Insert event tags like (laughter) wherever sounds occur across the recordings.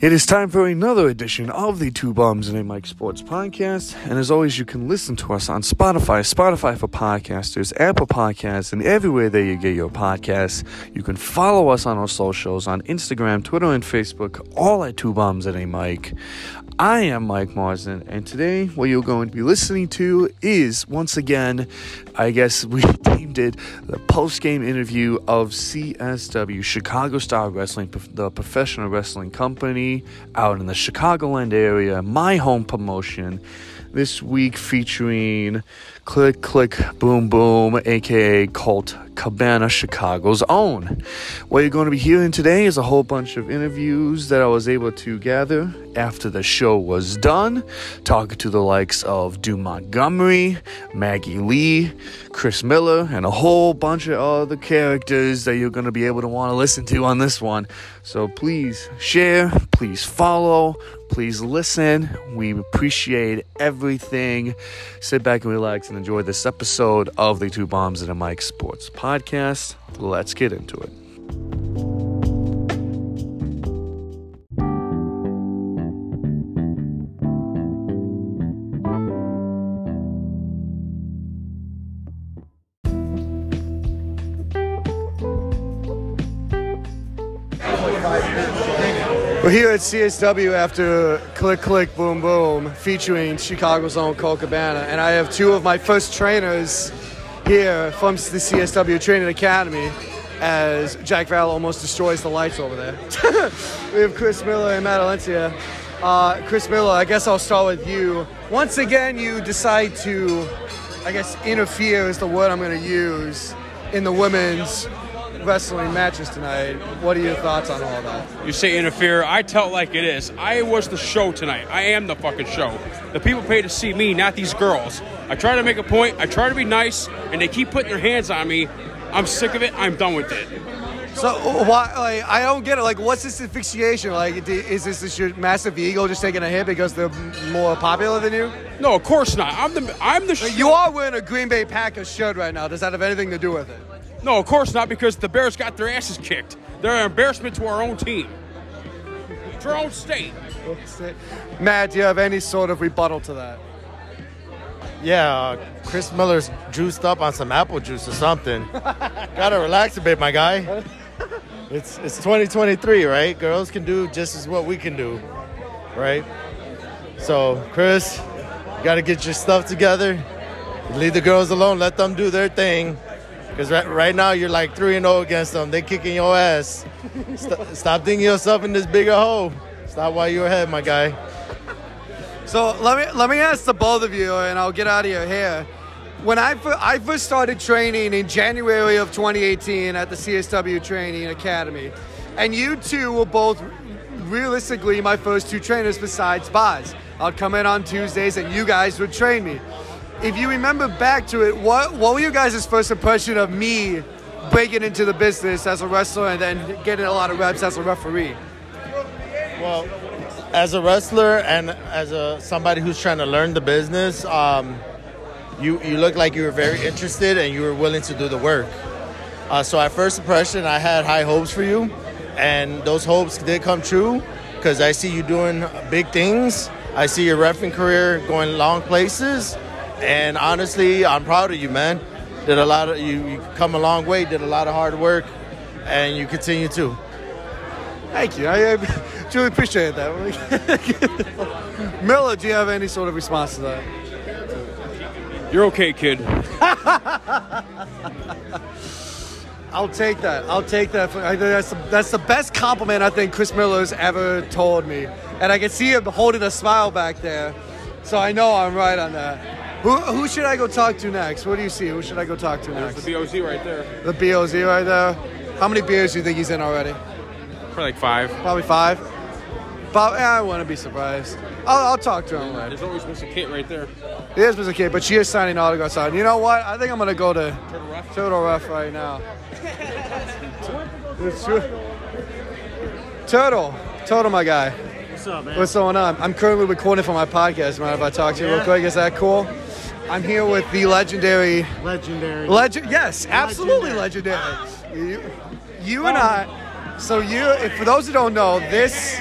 It is time for another edition of the Two Bums and a Mike Sports Podcast. And as always, you can listen to us on Spotify, Spotify for podcasters, Apple Podcasts, and everywhere that you get your podcasts. You can follow us on our socials on Instagram, Twitter, and Facebook, all at Two Bums and a Mike. I am Mike Marsden, and today what you're going to be listening to is once again, I guess (laughs) we deemed it the post game interview of CSW, Chicago Style Wrestling, the professional wrestling company out in the Chicagoland area, my home promotion. This week featuring Click Click Boom Boom, aka Colt Cabana, Chicago's own. What you're going to be hearing today is a whole bunch of interviews that I was able to gather after the show was done, talking to the likes of Drew Montgomery, Maggie Lee, Chris Miller, and a whole bunch of other characters that you're going to be able to want to listen to on this one. So please share, please follow, please listen. We appreciate everything. Sit back and relax and enjoy this episode of the Two Bums and a Mike Sports Podcast. Let's get into it. We're here at CSW after Click Click Boom Boom featuring Chicago's own Colt Cabana. And I have two of my first trainers here from the CSW Training Academy as Jack Val almost destroys the lights over there. (laughs) we have Chris Miller and Matt Alencia. Uh, Chris Miller, I guess I'll start with you. Once again, you decide to, I guess, interfere is the word I'm going to use in the women's wrestling matches tonight. What are your thoughts on all that? You say interfere. I tell it like it is. I was the show tonight. I am the fucking show. The people pay to see me, not these girls. I try to make a point. I try to be nice, and they keep putting their hands on me. I'm sick of it. I'm done with it. So why? Like, I don't get it. Like, what's this asphyxiation? Like, is this, this your massive ego just taking a hit because they're more popular than you? No, of course not. I'm the I'm the. Like, you are wearing a Green Bay Packers shirt right now. Does that have anything to do with it? No, of course not, because the Bears got their asses kicked. They're an embarrassment to our own team, to our own state. Matt, do you have any sort of rebuttal to that? Yeah, uh, Chris Miller's juiced up on some apple juice or something. (laughs) Gotta relax a bit, my guy. It's it's 2023, right? Girls can do just as what we can do, right? So, Chris, you gotta get your stuff together. Leave the girls alone. Let them do their thing. Because right, right now you're like 3 and 0 against them. They're kicking your ass. St- stop digging yourself in this bigger hole. Stop while you're ahead, my guy. So let me let me ask the both of you, and I'll get out of your hair. When I, I first started training in January of 2018 at the CSW Training Academy, and you two were both realistically my first two trainers besides Boz. I'd come in on Tuesdays, and you guys would train me if you remember back to it, what what were you guys' first impression of me breaking into the business as a wrestler and then getting a lot of reps as a referee? Well, as a wrestler and as a somebody who's trying to learn the business, um, you you look like you were very interested and you were willing to do the work. Uh, so at first impression, I had high hopes for you, and those hopes did come true because I see you doing big things. I see your refing career going long places and honestly, I'm proud of you, man. Did a lot of you, you come a long way. Did a lot of hard work, and you continue to. Thank you. I, I (laughs) truly appreciate that. (laughs) Miller, do you have any sort of response to that? You're okay, kid. (laughs) I'll take that. I'll take that. That's the, that's the best compliment I think Chris Miller's ever told me. And I can see him holding a smile back there. So I know I'm right on that. Who, who should I go talk to next? What do you see? Who should I go talk to next? There's the BOZ right there. The BOZ right there. How many beers do you think he's in already? Probably like five. Probably five. But yeah, I wouldn't be surprised. I'll, I'll talk to him. There's always Mr. Kit right there. There's Mr. Kit, but she is signing autographs on. You know what? I think I'm gonna go to Turtle Ref, Turtle Ref right now. Turtle, Turtle, my guy. What's up, man? What's going on? I'm currently recording for my podcast. Mind if I talk to you real quick? Is that cool? I'm here with the legendary Legendary. Legend, yes, absolutely legendary. You, you and I. So you, if, for those who don't know, this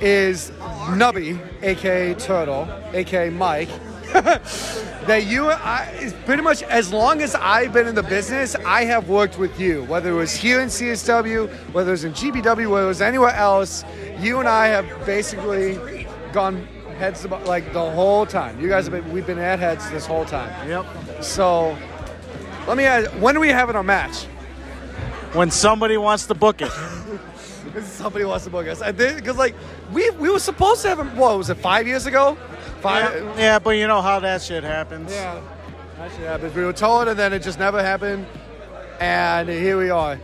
is Nubby, aka Turtle, aka Mike. (laughs) that you, I, is pretty much as long as I've been in the business, I have worked with you. Whether it was here in CSW, whether it was in GBW, whether it was anywhere else, you and I have basically gone heads like the whole time. You guys have been, we've been at heads this whole time. Yep. So, let me ask, when are we having our match? When somebody wants to book it. (laughs) Somebody wants to book us. I did Because, like, we, we were supposed to have him, what, was it five years ago? Five? yeah, yeah, but you know how that shit happens. Yeah, that shit happens. We were told, and then it just never happened. And here we are.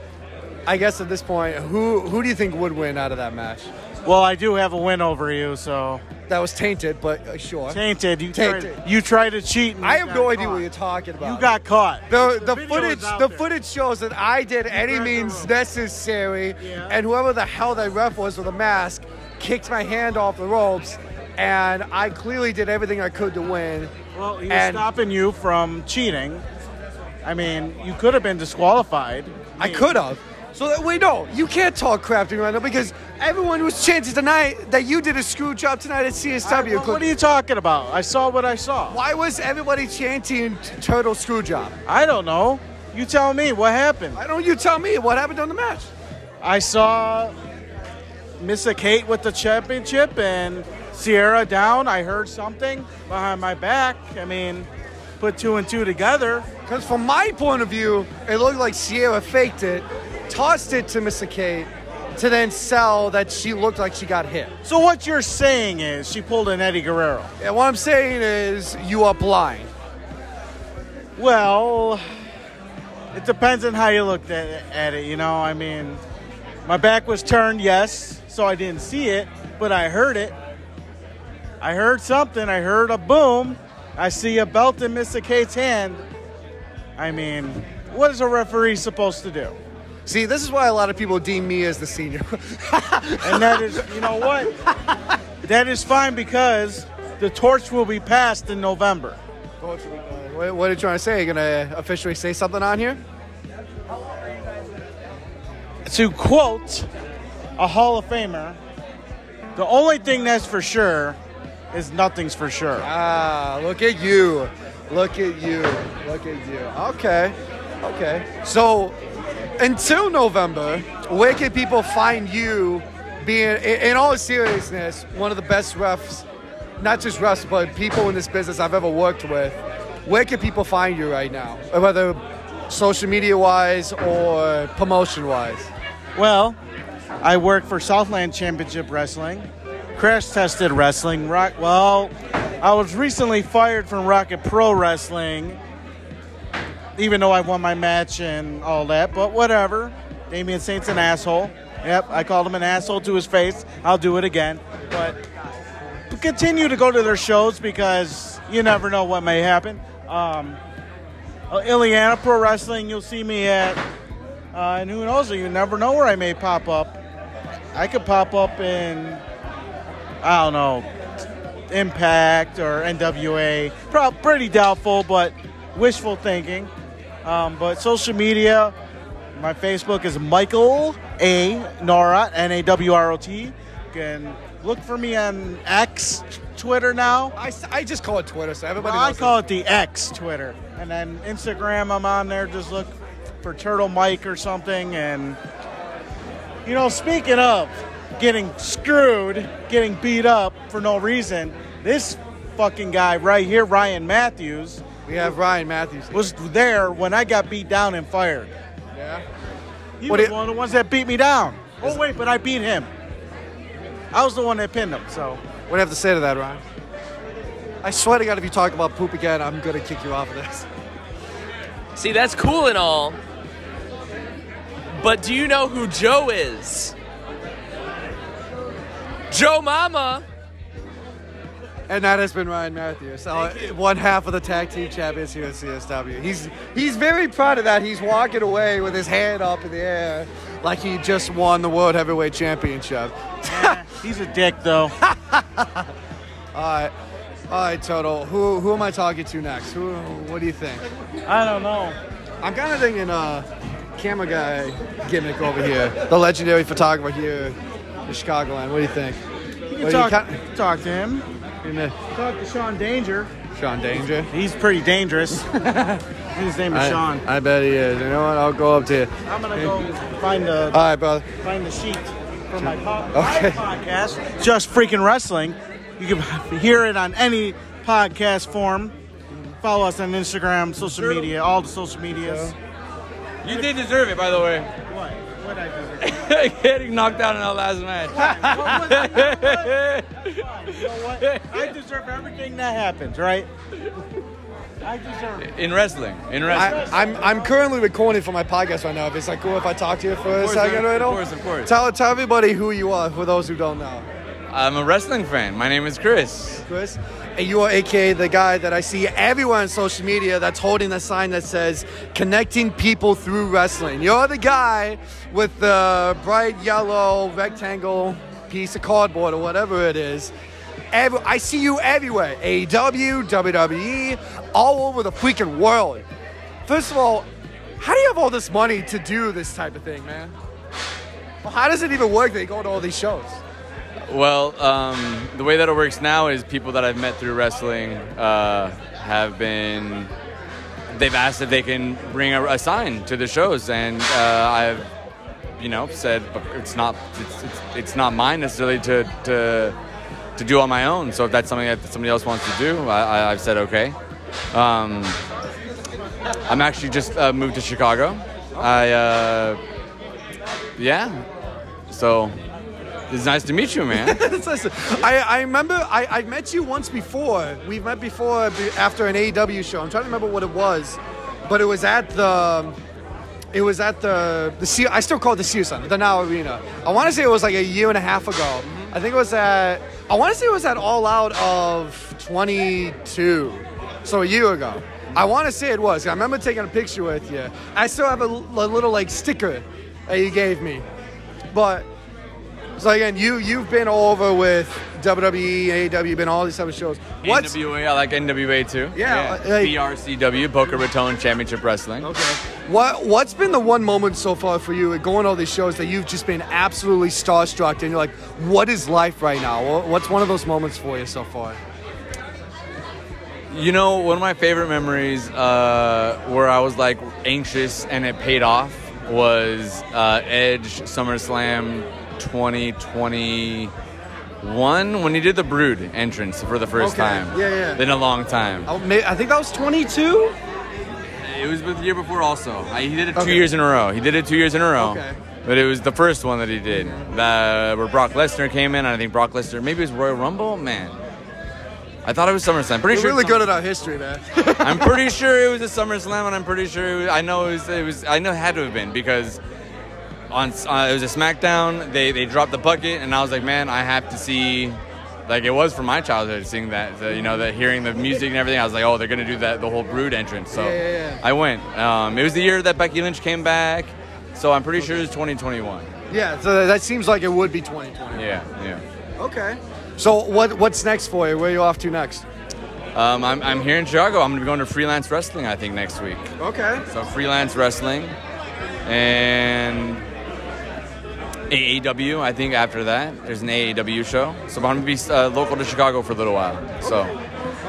I guess at this point, who who do you think would win out of that match? Well, I do have a win over you, so That was tainted, but uh, sure. tainted. You Tainted. tried. You tried to cheat. And I you have got no idea caught. what you're talking about. You got caught. the the, video footage. is out The there. footage shows that I did any the means necessary, Yeah. and whoever the hell that ref was with a mask kicked my hand off the ropes, and I clearly did everything I could to win. Well, he was And- stopping you from cheating. I mean, you could have been disqualified. I could have. So that we know you can't talk crap to me right now because everyone was chanting tonight that you did a screw job tonight at CSW. Well, what are you talking about? I saw what I saw. Why was everybody chanting turtle screw job? I don't know. You tell me what happened. Why don't you tell me what happened on the match? I saw Missa Kate with the championship and Sierra down. I heard something behind my back. I mean, put two and two together. Because from my point of view, it looked like Sierra faked it, tossed it to Missa Kate, to then sell that she looked like she got hit. So what you're saying is she pulled an Eddie Guerrero. And what I'm saying is you are blind. Well, it depends on how you looked at it, at it. You know, I mean, my back was turned, yes, so I didn't see it, but I heard it. I heard something. I heard a boom. I see a belt in Missa Kate's hand. I mean, what is a referee supposed to do? See, this is why a lot of people deem me as the senior. (laughs) And that is, you know what? That is fine because the torch will be passed in November. what, what are you trying to say? You're going to officially say something on here? to quote a Hall of Famer, the only thing that's for sure is nothing's for sure. Ah, look at you. Look at you. Look at you. Okay. Okay. So, until November, where can people find you being, in, all seriousness, one of the best refs, not just refs, but people in this business I've ever worked with? Where can people find you right now? Whether social media wise or promotion wise? Well, I work for Southland Championship Wrestling, Crash Tested Wrestling. Rock. Well, I was recently fired from Rocket Pro Wrestling, even though I won my match and all that. But whatever. Damian Saint's an asshole. Yep, I called him an asshole to his face. I'll do it again. But continue to go to their shows because you never know what may happen. Um, uh, Ileana Pro Wrestling, you'll see me at uh, and who knows? You never know where I may pop up. I could pop up in, I don't know, Impact or NWA. Probably pretty doubtful, but wishful thinking. Um, but social media, my Facebook is Michael A. Nawrot, N A W R O T. You can look for me on X, Twitter now. I, I just call it Twitter, so everybody Well, I call it the X Twitter, and then Instagram. I'm on there. Just look for Turtle Mike or something. And you know, speaking of getting screwed, getting beat up for no reason, this fucking guy right here, Ryan Matthews, We have Ryan Matthews. was there when I got beat down and fired. Yeah. He What was do you- one of the ones that beat me down. Oh wait, but I beat him. I was the one that pinned him. So What do you have to say to that, Ryan? I swear to God, if you talk about poop again, I'm gonna kick you off of this. See, that's cool and all. But do you know who Joe is? Joe Mama. And that has been Ryan Matthews, uh, one half of the tag team champions here at CSW. He's he's very proud of that. He's walking away with his hand up in the air like he just won the World Heavyweight Championship. he's a dick, though. (laughs) All right, all right, Toto. Who who am I talking to next? Who? What do you think? I don't know. I'm kind of thinking uh, camera guy gimmick over here, the legendary photographer here in Chicagoland. What do you think? You Well, you talk, can't- talk to him. In the- Talk to Sean Danger. Sean Danger. He's pretty dangerous. (laughs) His name is I, Sean. I bet he is. You know what? I'll go up to you. I'm gonna go find the All right, brother. find the sheet for my, po- Okay. my podcast, Just Freaking Wrestling. You can (laughs) hear it on any podcast form. Follow us on Instagram, social media, all the social medias. You did deserve it, by the way. What? What I do? (laughs) Getting knocked out in our last match. (laughs) What was You know what? I deserve everything that happens, right? I deserve it. in wrestling. In wrestling. I, I'm I'm currently recording for my podcast right now. If it's like cool if I talk to you for a second man. right now. Of course, of course. Tell tell everybody who you are for those who don't know. I'm a wrestling fan. My name is Chris. Chris, and you are AKA the guy that I see everywhere on social media that's holding the sign that says connecting people through wrestling. You're the guy with the bright yellow rectangle piece of cardboard or whatever it is. Every, I see you everywhere. AEW, WWE, all over the freaking world. First of all, how do you have all this money to do this type of thing, man? Well, how does it even work that you go to all these shows? Well, um, the way that it works now is people that I've met through wrestling uh, have been. They've asked if they can bring a, a sign to the shows, and uh, I've, you know, said "But it's not it's, it's, it's not mine necessarily to, to to do on my own. So if that's something that somebody else wants to do, I, I've said okay. Um, I'm actually just uh, moved to Chicago. I, uh, yeah. So it's nice to meet you, man. (laughs) Listen, I, I remember I, I met you once before. We met before after an AEW show. I'm trying to remember what it was, but it was at the. It was at the the Seal, I still call it the Sears the Now Arena. I want to say it was like a year and a half ago. I think it was at. I want to say it was at All Out of 22, so a year ago. I want to say it was. I remember taking a picture with you. I still have a little like sticker that you gave me, but so again, you you've been all over with WWE, AEW, you've been all these type of shows. What's NWA, I like NWA too. Yeah, like- BRCW, Boca Raton Championship Wrestling. okay? What what's been the one moment so far for you at going to all these shows that you've just been absolutely starstruck and you're like, what is life right now? Wha- What's one of those moments for you so far? You know, one of my favorite memories uh, where I was like anxious and it paid off was uh, Edge SummerSlam 2021 when he did the Brood entrance for the first Okay, time. yeah, yeah. In a long time. Oh, I, think that was 22. It was the year before also. He did it two Okay. years in a row. He did it two years in a row. Okay. But it was the first one that he did. The, where Brock Lesnar came in, and I think Brock Lesnar, maybe it was Royal Rumble? Man. I thought it was SummerSlam. Pretty We're sure really good at our history, man. I'm pretty (laughs) sure it was a SummerSlam, and I'm pretty sure it was, I know it was, it was. I know it had to have been because on uh, it was a SmackDown. They they dropped the bucket, and I was like, man, I have to see. Like it was from my childhood, seeing that, you know, the hearing the music and everything. I was like, oh, they're gonna do that, the whole Brood entrance. So Yeah, yeah, yeah. I went. Um, it was the year that Becky Lynch came back, so I'm pretty sure it was 2021. yeah, so that seems like it would be 2020. Yeah, yeah. Okay. So what what's next for you? Where are you off to next? Um, I'm, I'm here in Chicago. I'm gonna be going to freelance wrestling, I think, next week. Okay. So freelance wrestling and AAW. I think after that there's an AAW show. So I'm gonna be uh, local to Chicago for a little while. So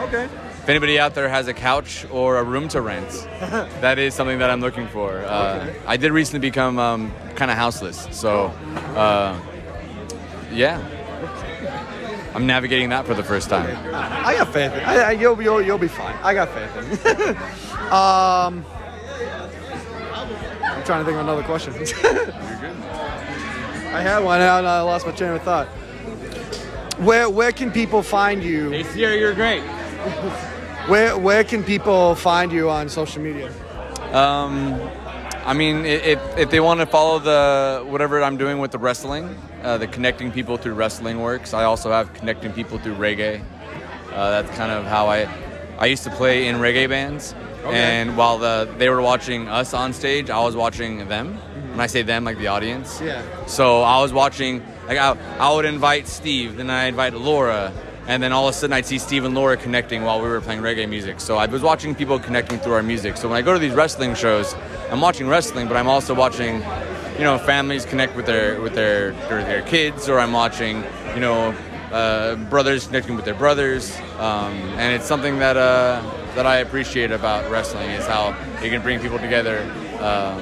Okay. if anybody out there has a couch or a room to rent, (laughs) that is something that I'm looking for. Uh, I did recently become um, kind of houseless. So uh, yeah. I'm navigating that for the first time. I got faith. I, I, you'll, you'll, you'll be fine. I got faith. (laughs) Um, I'm trying to think of another question. (laughs) I had one and I lost my train of thought. Where where can people find you? Hey Sierra, you're great. (laughs) Where where can people find you on social media? Um, I mean, if, if they want to follow the whatever I'm doing with the wrestling, uh, the connecting people through wrestling works. I also have connecting people through reggae. Uh, that's kind of how I I used to play in reggae bands, and while the they were watching us on stage, I was watching them. When I say them, like the audience. Yeah. So I was watching, like I, I would invite Steve, then I invite Laura, and then all of a sudden I'd see Steve and Laura connecting while we were playing reggae music. So I was watching people connecting through our music. So when I go to these wrestling shows, I'm watching wrestling, but I'm also watching, you know, families connect with their with their their, their kids, or I'm watching, you know, uh, brothers connecting with their brothers, um, and it's something that uh, that I appreciate about wrestling is how it can bring people together um,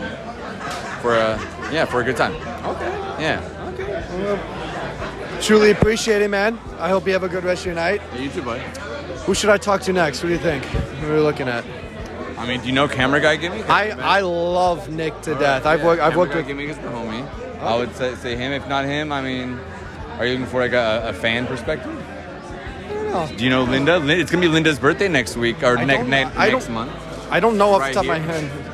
for a yeah for a good time. Okay. Yeah, Okay. Well, truly appreciate it, man. I hope you have a good rest of your night. you too, buddy. Who should I talk to next? What do you think? Who are we looking at? I mean, do you know camera guy Gimmick? I, I love Nick to death. I've worked I've Camera worked guy with Gimmick is the homie. Oh. I would say, say him. If not him, I mean, are you looking for like a, a fan perspective? know. Do you know Linda? It's gonna be Linda's birthday next week or I ne- ne- next month. I don't know off Right the top of my head.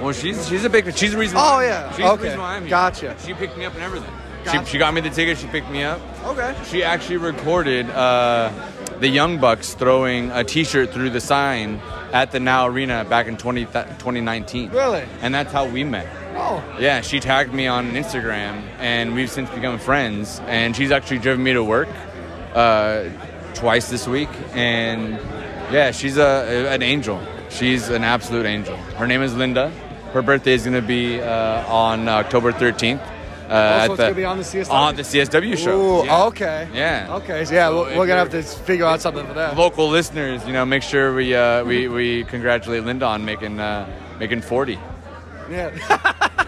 Well, she's she's a big she's the reason. Oh, I'm yeah. here. she's the Okay. reason why I'm here. Gotcha. She picked me up and everything. Gotcha. She, she got me the ticket. She picked me up. Okay. She actually recorded uh, the Young Bucks throwing a T-shirt through the sign at the Now Arena back in 20, 2019. Really? And that's how we met. Oh. Yeah, she tagged me on Instagram, and we've since become friends. And she's actually driven me to work uh, twice this week. And yeah, she's a, an angel. She's an absolute angel. Her name is Linda. Her birthday is going to be uh, on October 13th. Uh, Also, it's gonna be on the CSW? On the CSW show. Ooh, Yeah. okay. Yeah. Okay. So yeah, So we're, we're gonna have to figure out something for that. Local listeners, you know, make sure we uh, we, we congratulate Linda on making uh, making 40. Yeah. Yeah.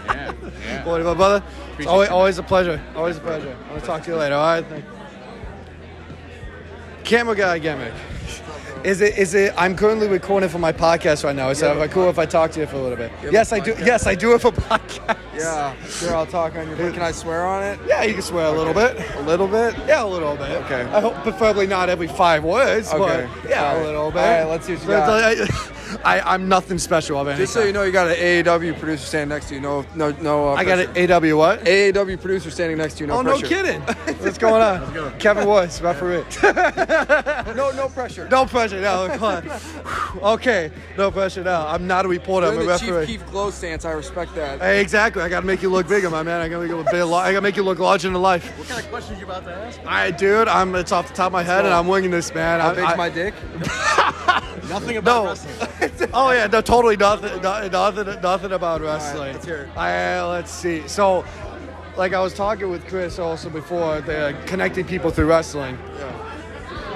(laughs) yeah. Boy, my brother. It's always, always a pleasure. Always a pleasure. I'm gonna talk to you later. All right. Thank- Camera guy gimmick. Is it? Is it? I'm currently recording for my podcast right now. Is that cool if I talk to you for a little bit? Yes, I do. Yes, I do it for podcast. Yeah, sure. I'll talk on your. Can I swear on it? Yeah, you can swear a little bit. A little bit. Yeah, a little bit. Okay. I hope preferably not every five words, Okay. but yeah, a little bit. All right, let's see what you But, I, I'm nothing special of any Just so you know, you got an AAW producer standing next to you. No, no, no. Uh, I got an AW what? AAW producer standing next to you. No oh, no kidding. (laughs) (laughs) What's going on? Kevin Woods, referee. (laughs) No, no pressure. No pressure, no. Come on. okay, no pressure now. I'm not a reporter. You're I'm in a the Chief referee. Keef glow stance. I respect that. Hey, exactly. I got to make you look bigger, my man. I got to make you look big. I got to make you look larger than life. What kind of questions you about to ask? All right, dude. I'm. It's off the top of my head, and I'm winging this, man. How I- big's I- my dick? Nothing about No. wrestling. (laughs) oh yeah, no, totally nothing, nothing, nothing about wrestling. let's hear it. I, uh, let's see. So, like I was talking with Chris also before, the connecting people through wrestling.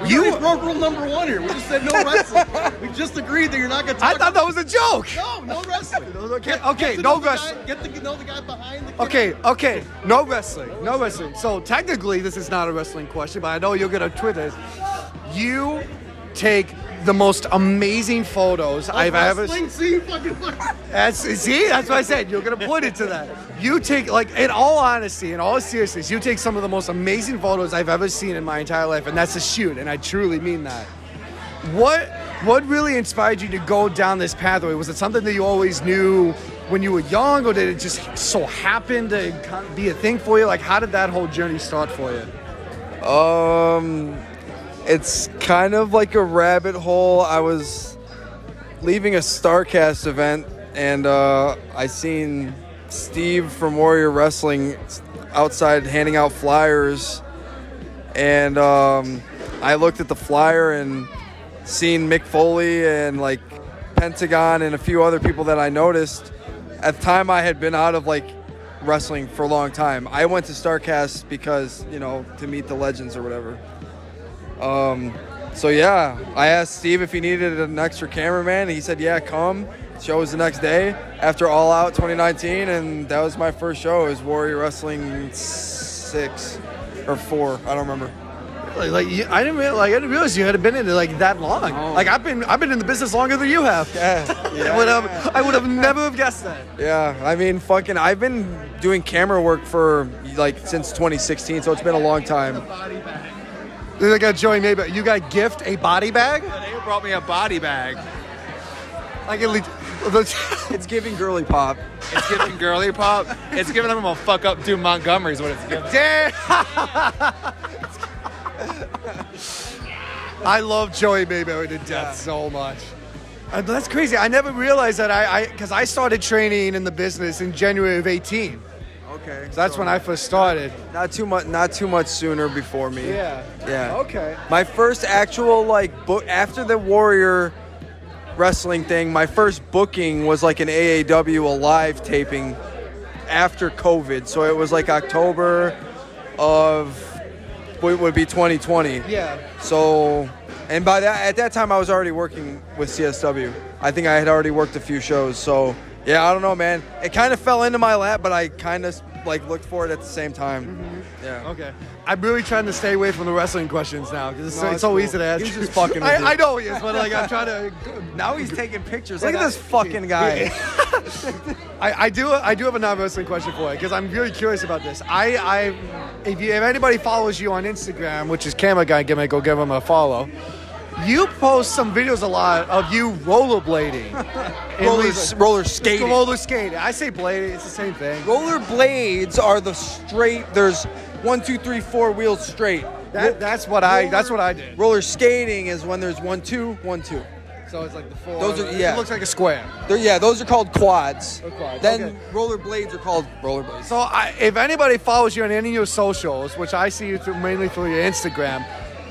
You already broke rule number one here. We just said no (laughs) wrestling. we just agreed that you're not going to I thought that was a joke. no, no wrestling. (laughs) Okay, okay, to no the guy- wrestling. Get to know the guy behind the. Okay, okay, no wrestling, no wrestling. So technically, this is not a wrestling question, but I know you're gonna tweet this. You take the most amazing photos I've ever. seen. see, fucking, fucking. That's see, that's what I said. You're gonna point it to that. You take like, in all honesty, in all seriousness, you take some of the most amazing photos I've ever seen in my entire life, and that's a shoot, and I truly mean that. What what really inspired you to go down this pathway? Was it something that you always knew when you were young, or did it just so happen to be a thing for you? Like, how did that whole journey start for you? Um, it's kind of like a rabbit hole. I was leaving a Starcast event, and uh, I seen Steve from Warrior Wrestling outside handing out flyers, and um, I looked at the flyer and seen Mick Foley and like Pentagon and a few other people that I noticed. At the time, I had been out of like wrestling for a long time. I went to Starcast because you know to meet the legends or whatever. Um, so yeah, I asked Steve if he needed an extra cameraman. He said, "Yeah, come." Show was the next day after All Out 2019, and that was my first show. It was Warrior Wrestling six or four. I don't remember. Like, like you, I didn't realize, like, I didn't realize you had been in it like that long. Like I've been I've been in the business longer than you have. Yeah, (laughs) I would have I would have never have guessed that. Yeah, I mean, fucking, I've been doing camera work for like since 2016, so it's been a long time. They got Joey Maybe. You got gift a body bag? They brought me a body bag. Like at least. It's giving girly pop. It's giving girly pop. It's giving them a fuck up to Montgomery is what it's giving. Damn. (laughs) I love Joey Mayberry to death so much. Uh, that's crazy. I never realized that I because I, started training in the business in January of 18. Okay, So that's when I first started. not too much, not too much sooner before me. Yeah. Yeah. Okay. My first actual like book after the Warrior wrestling thing, my first booking was like an AAW a live taping after COVID. So it was like October of would, would be 2020. Yeah. So, and by that at that time I was already working with CSW. I think I had already worked a few shows. So yeah, I don't know, man. It kind of fell into my lap, but I kind of like looked for it at the same time. Mm-hmm. Yeah. Okay. I'm really trying to stay away from the wrestling questions now because it's, No, so- it's so cool. easy to ask. He's just fucking (laughs) I. I know he is, but like I'm trying to. (laughs) Now he's taking pictures. Like Look at this fucking guy. (laughs) I, I do I do have a non-wrestling question for you because I'm really curious about this. I, I if you if anybody follows you on Instagram, which is Camera Guy, give me go give him a follow. You post some videos a lot of you rollerblading, (laughs) roller, these- roller skating. roller skating. I say blading. It's the same thing. Roller blades are the straight. There's one, two, three, four wheels straight. That, that's what I that's what I did. Roller skating is when there's one, two, one, two. So it's like the four. Those are- It yeah. looks like a square. They're, yeah, those are called quads. Quads, Then okay. roller blades are called roller blades. So I, if anybody follows you on any of your socials, which I see you through, mainly through your Instagram,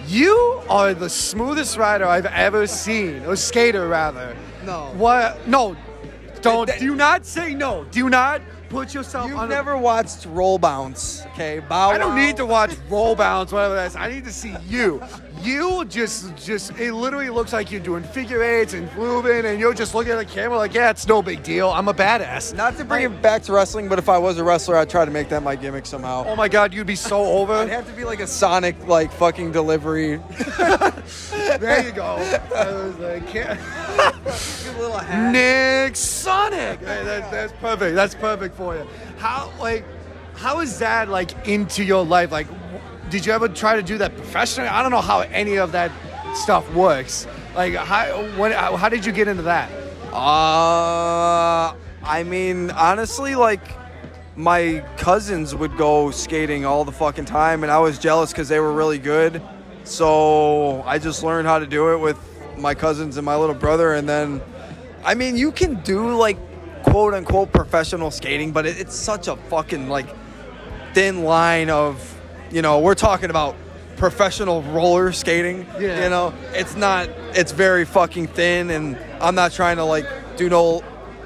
you are the smoothest rider I've ever seen, or skater rather. No. What? No. Don't. That- do not say no. Do not put yourself on- You've never watched Roll Bounce, okay? Bow I don't Wow. need to watch (laughs) roll bounce, whatever that is. I need to see you. You just, just, it literally looks like you're doing figure eights and moving, and you're just looking at the camera like, yeah, it's no big deal. I'm a badass. Not to bring it back to wrestling, but if I was a wrestler, I'd try to make that my gimmick somehow. Oh my God, you'd be so over. I'd have to be like a Sonic, like fucking delivery. (laughs) There you go. I was like, can't- (laughs) little hat. Nick Sonic. Hey, that, that's perfect. That's perfect for you. How like, how is that like into your life? Like, did you ever try to do that professionally? I don't know how any of that stuff works. Like, how when how did you get into that? Uh, I mean, honestly, like my cousins would go skating all the fucking time, and I was jealous because they were really good. So I just learned how to do it with my cousins and my little brother, and then, I mean, you can do like quote unquote professional skating, but it, it's such a fucking like thin line of, you know, we're talking about professional roller skating. Yeah. You know, it's not, it's very fucking thin, and I'm not trying to like do no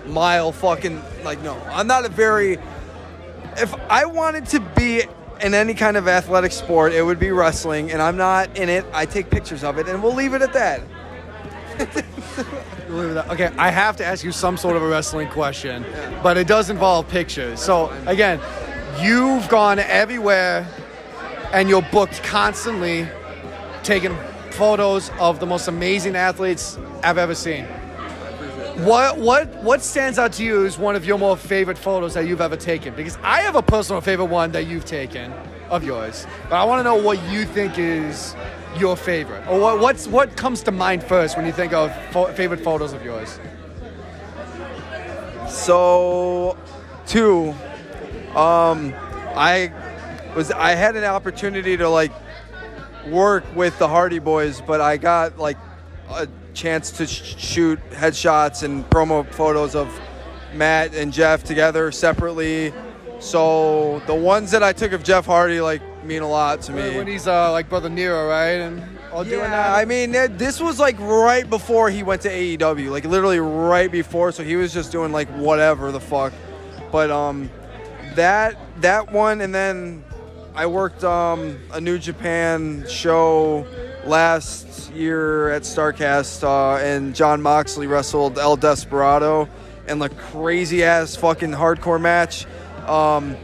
mile fucking, like, no. I'm not a very, if I wanted to be in any kind of athletic sport, it would be wrestling, and I'm not in it. I take pictures of it, and we'll leave it at that. Okay, I have to ask you some sort of a wrestling question, but it does involve pictures. So again, you've gone everywhere, and you're booked constantly, taking photos of the most amazing athletes I've ever seen. What what what stands out to you as one of your more favorite photos that you've ever taken? Because I have a personal favorite one that you've taken of yours, but I want to know what you think is your favorite, or what what's what comes to mind first when you think of fo- favorite photos of yours. So, two, um, I was I had an opportunity to like work with the Hardy Boys, but I got like a chance to sh- shoot headshots and promo photos of Matt and Jeff together separately. So the ones that I took of Jeff Hardy like mean a lot to me. When he's uh, like brother Nero, right, and all doing that. I mean, this was like right before he went to AEW, like literally right before. So he was just doing like whatever the fuck. But um, that that one, and then I worked um a New Japan show last year at Starcast, uh, and Jon Moxley wrestled El Desperado in like crazy ass fucking hardcore match. Um,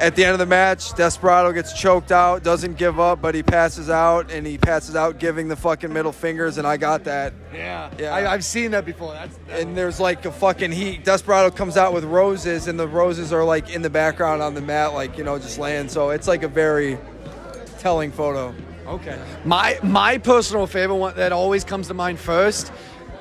at the end of the match, Desperado gets choked out, doesn't give up, but he passes out, and he passes out giving the fucking middle fingers, and I got that. yeah, Yeah. I, I've seen that before. That's, that's And there's like a fucking he Desperado comes out with roses, and the roses are like in the background on the mat, like you know, just laying. So it's like a very telling photo. Okay. My my personal favorite one that always comes to mind first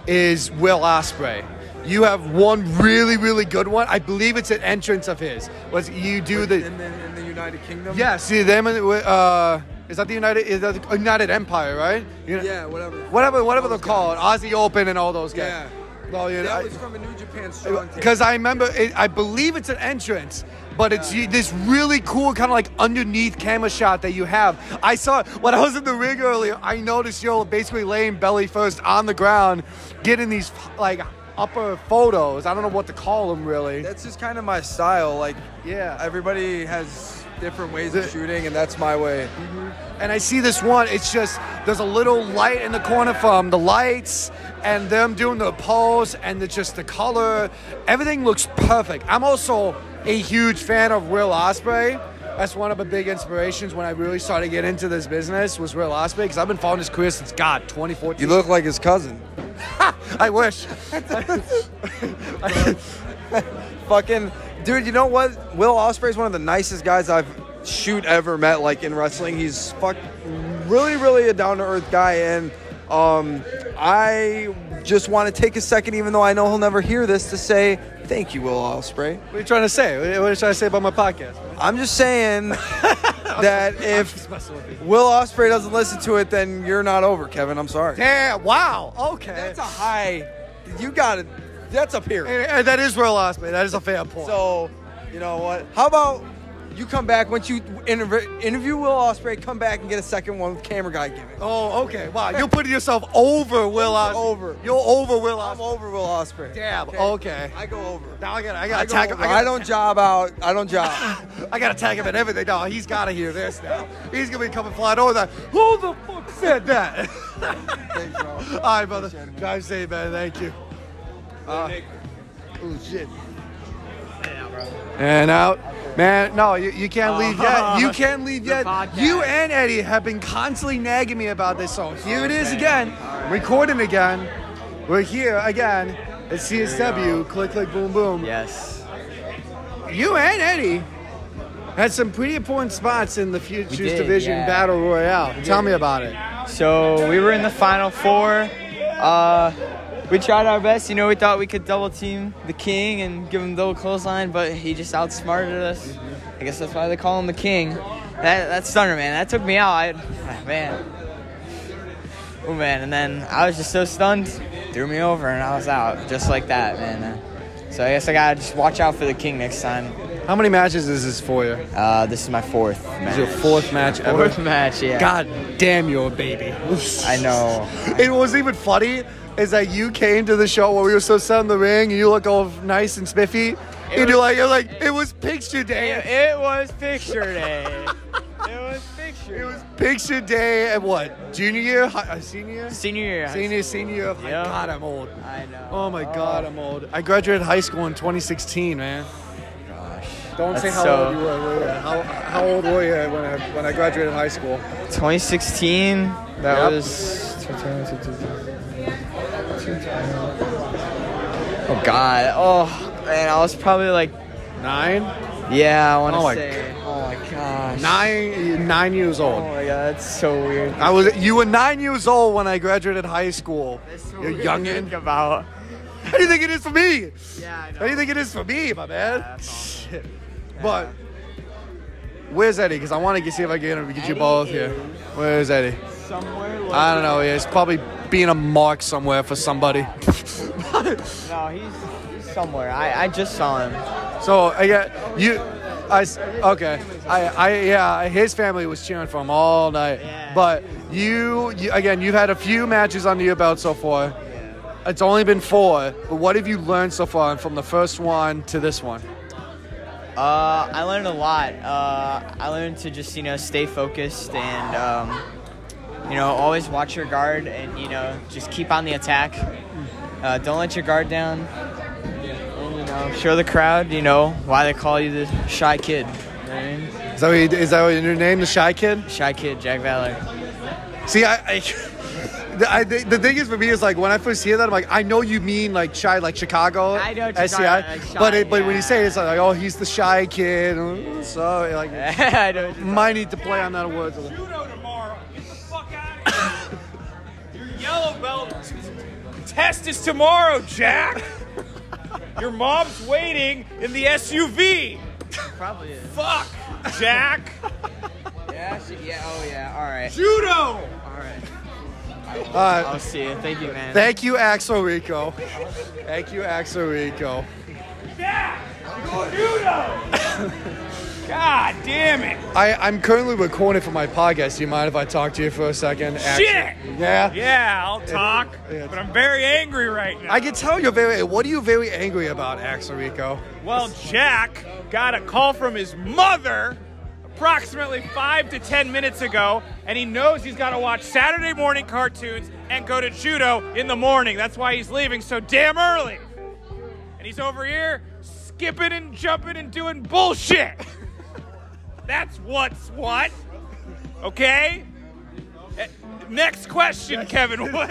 is Will Ospreay. You have one really really good one. I believe it's an entrance of his. Was you do the in the, in the United Kingdom. yeah? See them. in- Uh, is that the United? Is that the United Empire? Right? You know- Yeah, whatever. Whatever whatever they're called, Aussie Open and all those guys. Yeah. Oh, yeah. That was from a New Japan strong because I remember, it, I believe it's an entrance, but it's you- this really cool kind of like underneath camera shot that you have. I saw when I was in the rig earlier. I noticed you're basically laying belly first on the ground, getting these like upper photos. I don't know what to call them really. That's just kind of my style. Like Yeah. everybody has different ways of shooting, and that's my way. Mm-hmm. And I see this one. It's just there's a little light in the corner from the lights and them doing the pose and the, just the color. Everything looks perfect. I'm also a huge fan of Will Ospreay. That's one of the big inspirations when I really started to get into this business was Will Ospreay because I've been following his career since God 2014. You look like his cousin. (laughs) I wish. (laughs) Fucking dude, you know what? Will Ospreay is one of the nicest guys I've shoot ever met. Like in wrestling, he's fuck really, really a down to earth guy, and um, I just want to take a second, even though I know he'll never hear this, to say thank you, Will Ospreay. What are you trying to say? What are you trying to say about my podcast? I'm just saying (laughs) that if Will Ospreay doesn't listen to it, then you're not over, Kevin. I'm sorry. Damn! Wow. Okay. That's a high. You got it. That's up here. And, and that is Will Ospreay. That is a fair point. So, you know what? How about you come back once you interv- interview Will Ospreay. come back and get a second one with camera guy gimmick. Oh, okay. Wow, you're putting yourself over Will Ospreay. Over. You're over Will I'm over Will Ospreay. Damn. Okay. I go over. Now I gotta, I I, gotta go tag him. I, I, gotta, don't job out. I don't job. (laughs) I gotta tag him in everything. No, he's gotta hear this now. He's gonna be coming flying over that. Who the fuck said that? Thanks, bro. (laughs) All right, brother. Drive safe, man. Thank you. Uh, oh shit. And out. Man, no, you, you can't leave yet. You (laughs) can't leave yet. You and Eddie have been constantly nagging me about this. So here it is again. Recording again. We're here again at CSW. Click, click, boom, boom. Yes. You and Eddie had some pretty important spots in the Futures did, Division yeah. Battle Royale. Tell me about it. So we were in the final four. Uh, we tried our best. You know, we thought we could double team the king and give him double clothesline, but he just outsmarted us. I guess that's why they call him the king. That that stunner, man. That took me out. I, man. Oh man, and then I was just so stunned, threw me over, and I was out just like that, man. So I guess I gotta just watch out for the king next time. How many matches is this for you? Uh, this is my fourth This match. is your fourth match ever. Fourth match, yeah. God damn, you're a baby. I know. (laughs) It was even funny is that you came to the show where we were so set in the ring and you look all nice and spiffy. and you're like, you're like, it was picture day. It, it was picture day. it was picture. Day. It was picture day at what? Junior year? Hi- uh, senior senior year. Senior, senior year. of- Yeah. God, I'm old. I know. Oh my God, I'm old. I graduated high school in 2016, man. gosh. Don't say how so- old you were. were? How, how old were you when I, when I graduated high school? 2016. That Yep. was. Oh God. Oh man, I was probably like. Nine? Yeah, I want to Oh my say. Oh my gosh. Nine, nine years old. Oh my God, that's so weird. I was. You were nine years old when I graduated high school. That's so You're weird to youngin'. think about. How do you think it is for me? Yeah, I know. How do you think it is for me, my man? that's Shit. But where's Eddie? Because I want to see if I can get you Eddie both here. Where's Eddie? Somewhere. I don't know. Yeah, he's probably being a mark somewhere for somebody. (laughs) No, he's, he's somewhere. I, I just saw him. So I get you. I, okay. I I yeah. His family was cheering for him all night. Yeah. But you, you again. You've had a few matches under your belt so far. It's only been four. But what have you learned so far from the first one to this one? Uh, I learned a lot. Uh, I learned to just you know stay focused and um, you know always watch your guard and you know just keep on the attack. Uh, don't let your guard down. And, you know, show the crowd you know why they call you the shy kid. You know I mean? Is that what you, is that what your name, the Shy Kid? Shy kid, Jack Valor. See, I, I, (laughs) the, I, the thing is for me is like when I first hear that, I'm like, I know you mean like shy, like Chicago, I know you're SCI, like shy, but it, but when you say it, it's like, oh, he's the shy kid. (laughs) So like, (laughs) I know. might need to play on that words. Yellow belt test is tomorrow, Jack. Your mom's waiting in the SUV. Probably is. Fuck, Jack. Yeah, she, yeah, oh yeah, all right. Judo. All right. All right. I'll see you. Thank you, man. Thank you, Axel Rico. Thank you, Axel Rico. Jack. Judo. (laughs) God damn it. I, I'm currently recording for my podcast. Do you mind if I talk to you for a second? Axel? Shit. Yeah. Yeah, I'll talk, yeah. but I'm very angry right now. I can tell you're very. What are you very angry about, Axel Rico? Well, Jack got a call from his mother, approximately five to ten minutes ago, and he knows he's got to watch Saturday morning cartoons and go to judo in the morning. That's why he's leaving so damn early. And he's over here skipping and jumping and doing bullshit. (laughs) That's what's what. Okay? Eh, Next question, Kevin. (laughs) What?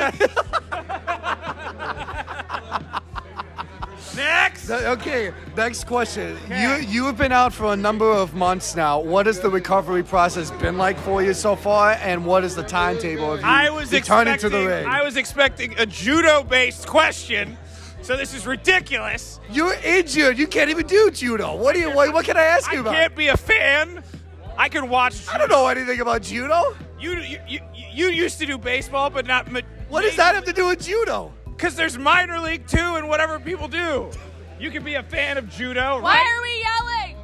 Next. Okay, next question. You you have been out for a number of months now. What has the recovery process been like for you so far, and what is the timetable of you I was returning expecting, to the ring? I was expecting a judo-based question, so this is ridiculous. You're injured. You can't even do judo. What do you? What, what can I ask you about? I about? can't be a fan. I can watch. I don't know anything about judo. You you, you, you used to do baseball, but not. Ma- What does that have to do with judo? Because there's minor league too, and whatever people do. You can be a fan of judo, Why right? are we yelling?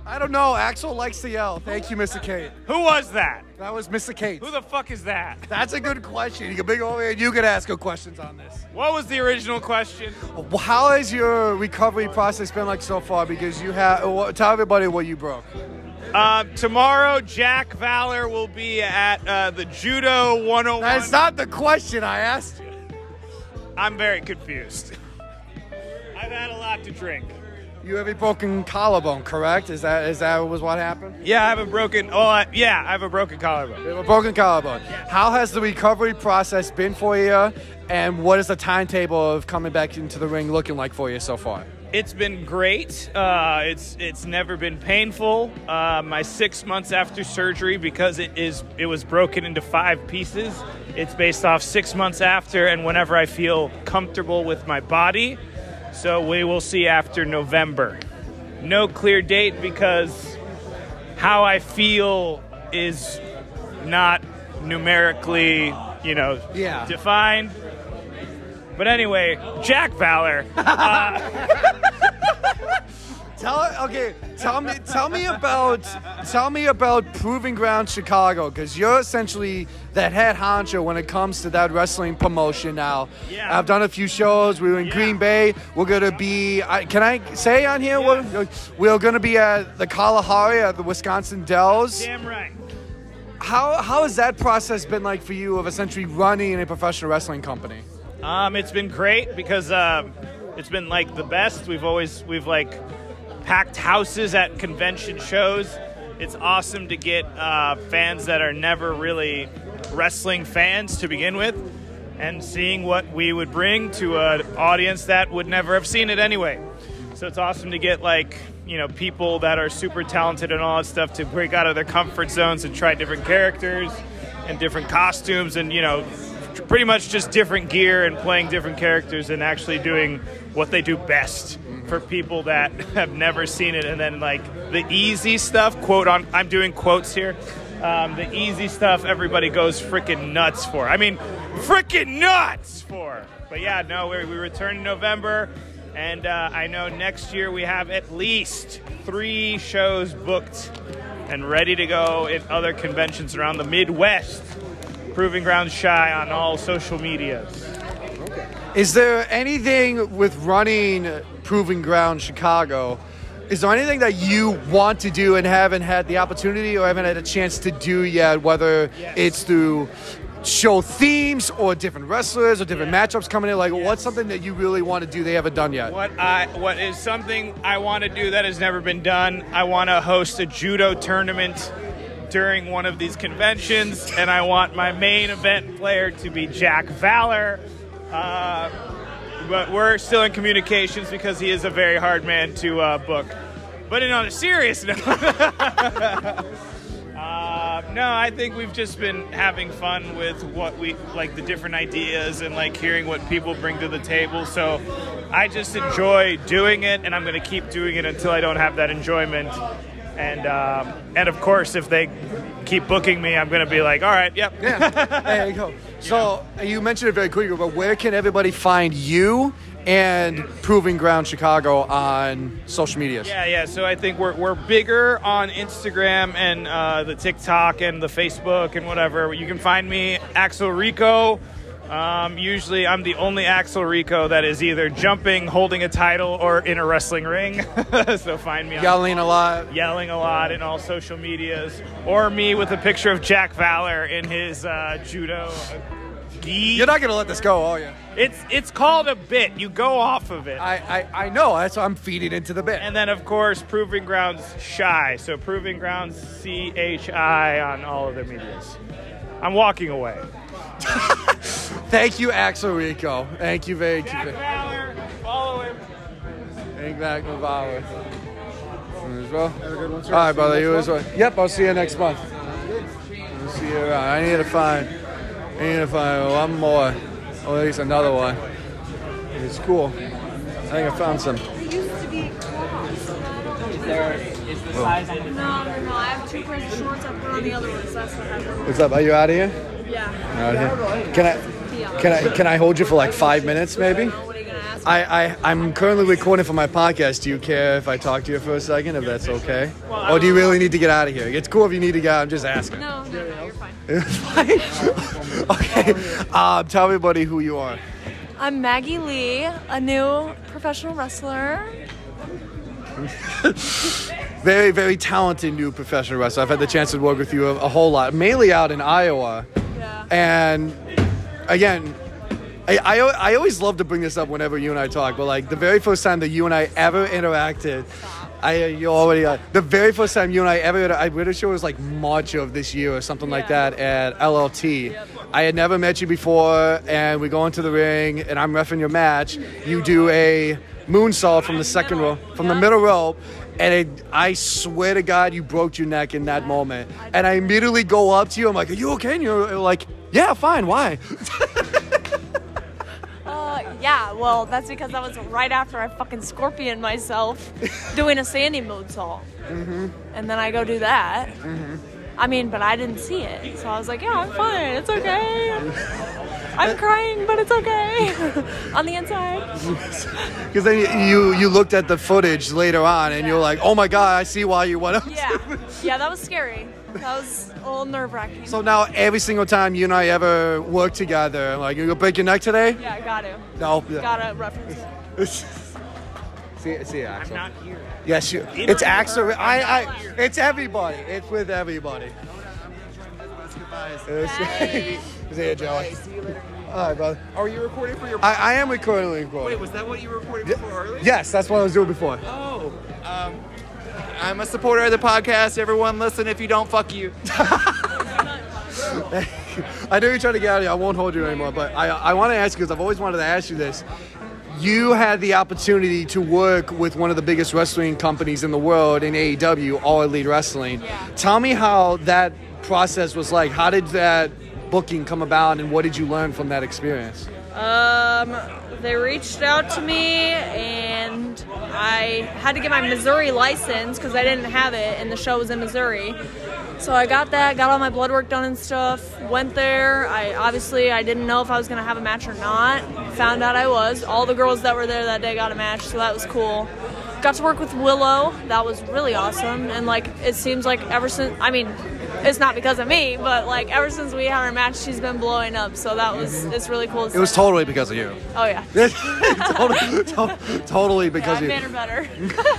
I don't know. Axel likes to yell. Thank you, Missa Kate. Who was that? That was Missa Kate. Who the fuck is that? That's a good question. You can over here and you can ask her questions on this. What was the original question? How has your recovery process been like so far? Because you have, well, tell everybody what you broke. Uh, tomorrow, Jack Valor will be at uh, the Judo 101. That's not the question I asked you. I'm very confused. I've had a lot to drink. You have a broken collarbone, correct? Is that is that was what happened? Yeah, I have a broken. Oh, I, yeah, I have a broken collarbone. You have a broken collarbone. How has the recovery process been for you? And what is the timetable of coming back into the ring looking like for you so far? It's been great. Uh, it's it's never been painful. Uh, my six months after surgery, because it is it was broken into five pieces. It's based off six months after, and whenever I feel comfortable with my body. So we will see after November. No clear date because how I feel is not numerically, you know, Yeah. defined. But anyway, Jack Valor. (laughs) Tell okay. Tell me. Tell me about. Tell me about Proving Ground Chicago, because you're essentially that head honcho when it comes to that wrestling promotion. Now, Yeah. I've done a few shows. We were in Green Bay. We're gonna be. I, can I say on here? We're, we're gonna be at the Kalahari at the Wisconsin Dells. Damn right. How how has that process been like for you of essentially running a professional wrestling company? Um, it's been great because um, it's been like the best. We've always we've like packed houses at convention shows. It's awesome to get uh, fans that are never really wrestling fans to begin with, and seeing what we would bring to an audience that would never have seen it anyway. So it's awesome to get like you know people that are super talented and all that stuff to break out of their comfort zones and try different characters and different costumes and you know pretty much just different gear and playing different characters and actually doing what they do best for people that (laughs) have never seen it. And then like the easy stuff quote on i'm doing quotes here. Um, the easy stuff everybody goes freaking nuts for. I mean freaking nuts for. But yeah no we, we return in november. And uh, i know next year we have at least three shows booked and ready to go in other conventions around the midwest proving ground Chi on all social medias. Is there anything with running Proving Ground Chicago? Is there anything that you want to do and haven't had the opportunity or haven't had a chance to do yet? Whether it's through show themes or different wrestlers or different matchups coming in, like what's something that you really want to do they haven't done yet? What I what is something I want to do that has never been done. I want to host a judo tournament during one of these conventions, and I want my main event player to be Jack Valor. Uh, but we're still in communications because he is a very hard man to uh, book. But in on a serious (laughs) note, uh, no, I think we've just been having fun with what we like the different ideas and like hearing what people bring to the table. So I just enjoy doing it, and I'm going to keep doing it until I don't have that enjoyment. And um, and of course, if they keep booking me, I'm going to be like, all right, yep. Yeah, (laughs) there you go. So you mentioned it very quickly, but where can everybody find you and Proving Ground Chicago on social medias? Yeah, yeah. So I think we're, we're bigger on Instagram and uh, the TikTok and the Facebook and whatever. You can find me Axel Rico Um, usually, I'm the only Axel Rico that is either jumping, holding a title, or in a wrestling ring. (laughs) so find me on Yelling a lot. yelling a lot in all social medias, or me with a picture of Jack Valor in his uh, judo gi. You're not gonna let this go, are you? It's it's called a bit. You go off of it. I, I, I know. That's why I'm feeding into the bit. and then, of course, Proving Grounds Chi. So Proving Grounds C H I on all of their medias. I'm walking away. (laughs) Thank you, Axel Rico. Thank you very Jack. Valor, follow him. Thank back Navarro. As well. Have a good one, sir. All right, brother. You as well. Yep, I'll see you next month. I'll see you around. I need to find. I need to find one more, or at least another one. It's cool. I think I found some. No, no, no. I have two pairs of shorts. I put on the other ones. That's what happened. What's up? Are you out of here? Yeah. Out. Can I? Can I? Can I hold you for like five minutes, maybe? What are you gonna ask? I, I, I'm currently recording for my podcast. Do you care if I talk to you for a second, if that's okay? Or do you really need to get out of here? It's cool if you need to get out. I'm just asking. No, no, no. You're fine. It's (laughs) fine. okay. Um, tell everybody who you are. I'm Maggie Lee, a new professional wrestler. (laughs) Very, very talented new professional wrestler. I've had the chance to work with you a, a whole lot, mainly out in Iowa. Yeah. And again, I, I, I always love to bring this up whenever you and I talk, but like the very first time that you and I ever interacted, I you already uh, the very first time you and I ever I really sure it was like March of this year or something like that at LLT. I had never met you before, and we go into the ring, and I'm refing your match. You do a moonsault from the second row, from the middle rope. And it, I swear to God, you broke your neck in that moment. And I immediately go up to you. I'm like, "Are you okay?" And you're like, "Yeah, fine. Why?" (laughs) Uh, yeah, well, that's because that was right after I fucking scorpion myself (laughs) doing a sandy moonsault. Mm-hmm. And then I go do that. I mean, but I didn't see it. So I was like, yeah, I'm fine. It's okay. (laughs) I'm crying, but it's okay. (laughs) On the inside. Because then you, you you looked at the footage later on, and you're like, "Oh my God, I see why you went up." Yeah. Yeah, that was scary. That was a little nerve wracking. So now every single time you and I ever work together, like you gonna break your neck today? Yeah, got to. No. Gotta reference it. (laughs) see, see, Axel. I'm not here. Yes, you. It's Axel. I, I. It's everybody. It's with everybody. It's- (laughs) See you, Joey. All right, brother. Are you recording for your? I, I am recording. recording. Wait, was that what you were recording before earlier? Yes, that's what I was doing before. Oh, um, I'm a supporter of the podcast. Everyone, listen. If you don't, fuck you. (laughs) I know you're trying to get out of here. I won't hold you anymore, but I, I want to ask you because I've always wanted to ask you this. You had the opportunity to work with one of the biggest wrestling companies in the world in AEW, All Elite Wrestling. Tell me how that process was like. How did that booking come about, and what did you learn from that experience? Um, they reached out to me, and I had to get my Missouri license because I didn't have it, and the show was in Missouri. So I got that, got all my blood work done and stuff. Went there. I obviously I didn't know if I was gonna have a match or not. Found out I was. All the girls that were there that day got a match, so that was cool. Got to work with Willow. That was really awesome. And like it seems like ever since I mean, it's not because of me, but like ever since we had our match, she's been blowing up. So that was it's really cool. To It was totally because of you. Oh yeah. (laughs) totally, to- totally because yeah, I of you. better.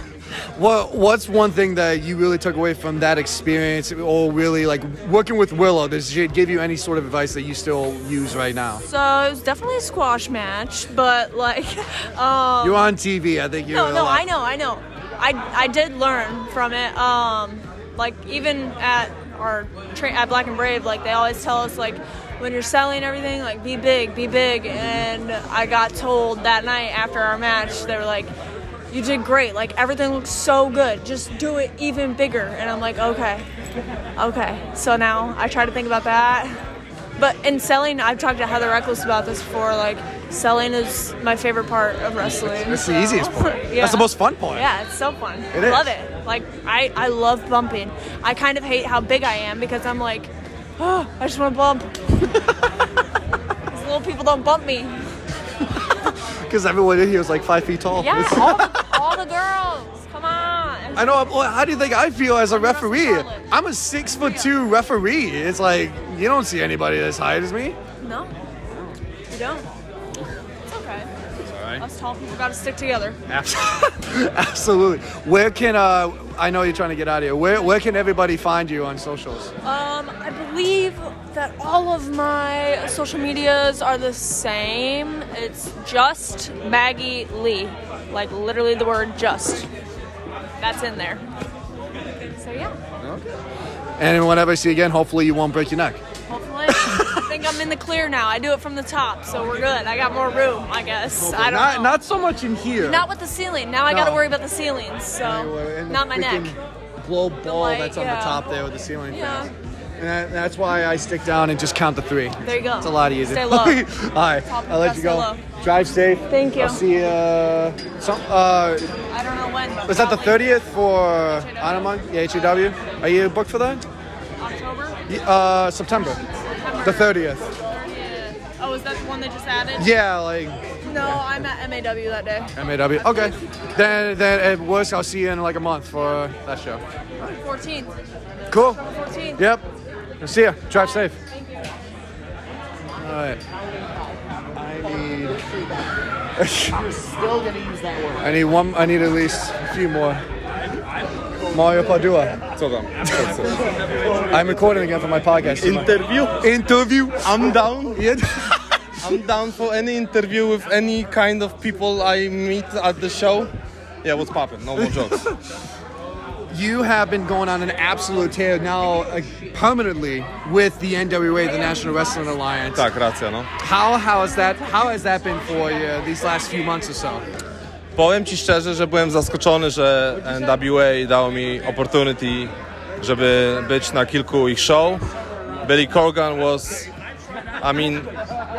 (laughs) What What's one thing that you really took away from that experience, or really like working with Willow? Does she give you any sort of advice that you still use right now? So it was definitely a squash match, but like, (laughs) um, You're on TV. I think you're. no, no, I know, I know. I I did learn from it. Um, like even at our tra- at Black and Brave, like they always tell us like when you're selling everything, like be big, be big. And I got told that night after our match, they were like. You did great. Like everything looks so good. Just do it even bigger. And I'm like, okay, okay. So now I try to think about that. But in selling, I've talked to Heather Reckless about this before. Like, selling is my favorite part of wrestling. It's, the so- easiest part. yeah. (laughs) That's the most fun part. Yeah, it's so fun. It I is. love it. Like, I, I love bumping. I kind of hate how big I am because I'm like, oh, (gasps) I just want to bump. Little people don't bump me. (laughs) Because everyone in here is like five feet tall. Yeah, (laughs) all the, all the girls. Come on. I know. Well, how do you think I feel as a referee? I'm a six foot two referee. It's like you don't see anybody as high as me. No. You don't. It's okay. alright. Us tall people got to stick together. (laughs) Absolutely. Where can uh? I know you're trying to get out of here. Where where can everybody find you on socials? Um, I believe that all of my social medias are the same. It's just Maggie Lee, like literally the word just. That's in there. So yeah, Okay. And whenever I see you again, hopefully you won't break your neck. hopefully. I think I'm in the clear now. I do it from the top, so we're good. I got more room, I guess. I don't not know. not so much in here. Not with the ceiling. Now I got to worry about the ceilings. So and the not my neck. Globe ball light, that's on yeah. the top there with the ceiling Yeah. fan. And that, that's why I stick down and just count the three. There you go. It's a lot easier. Stay low. (laughs) All right, Top- I'll let you go. low. Drive safe. Thank you. I'll see you. Uh, some, uh, I don't know when. Was that the probably 30th for Anamon? Yeah, HEW. Are you booked for that? October. Uh, September. The 30th. Oh, is that the one they just added? Yeah, like No, I'm at MAW that day. MAW. Okay. Then, then at worst, I'll see you in like a month for that show. 14th. Cool. 14th. Yep. I'll see ya. Drive safe. All right. I need. You're still gonna use that word. I need one. I need at least a few more. Mario Padua. Co tam? I'm recording again for my podcast. Interview? Interview. I'm down. (laughs) I'm down for any interview with any kind of people I meet at the show. Yeah, what's popping? No more jokes. (laughs) You have been going on an absolute tear now, uh, permanently with the NWA, the National Wrestling Alliance. tak, racja, no. How how has that how has that been for you these last few months or so? Powiem Ci szczerze, że byłem zaskoczony, że NWA dało mi opportunity, żeby być na kilku ich show. Billy Corgan was, I mean,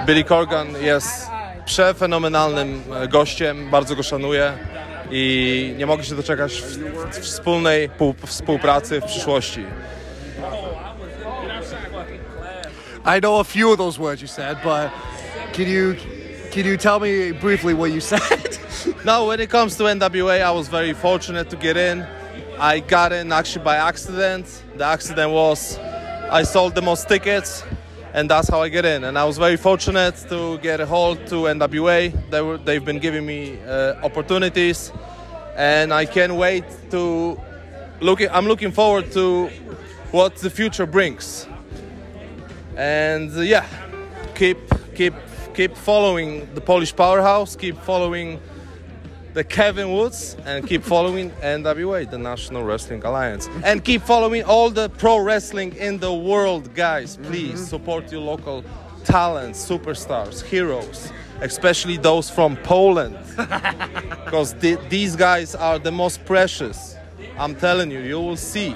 Billy Corgan jest przefenomenalnym e, gościem, bardzo go szanuję i nie mogę się doczekać w- w- wspólnej pół- współpracy w przyszłości. I know a few of those words you said, but can you can you tell me briefly what you (laughs) said? No, when it comes to NWA, I was very fortunate to get in. I got in actually by accident. The accident was I sold the most tickets, and that's how I get in. And I was very fortunate to get a hold to NWA. They were, they've been giving me uh, opportunities, and I can't wait to look. I'm looking forward to what the future brings. And uh, yeah, keep keep keep following the Polish powerhouse. Keep following the Kevin Woods and keep (laughs) following NWA, the National Wrestling Alliance. And keep following all the pro wrestling in the world, guys. Please support your local talents, superstars, heroes, especially those from Poland. (laughs) Because these guys are the most precious. I'm telling you, you will see.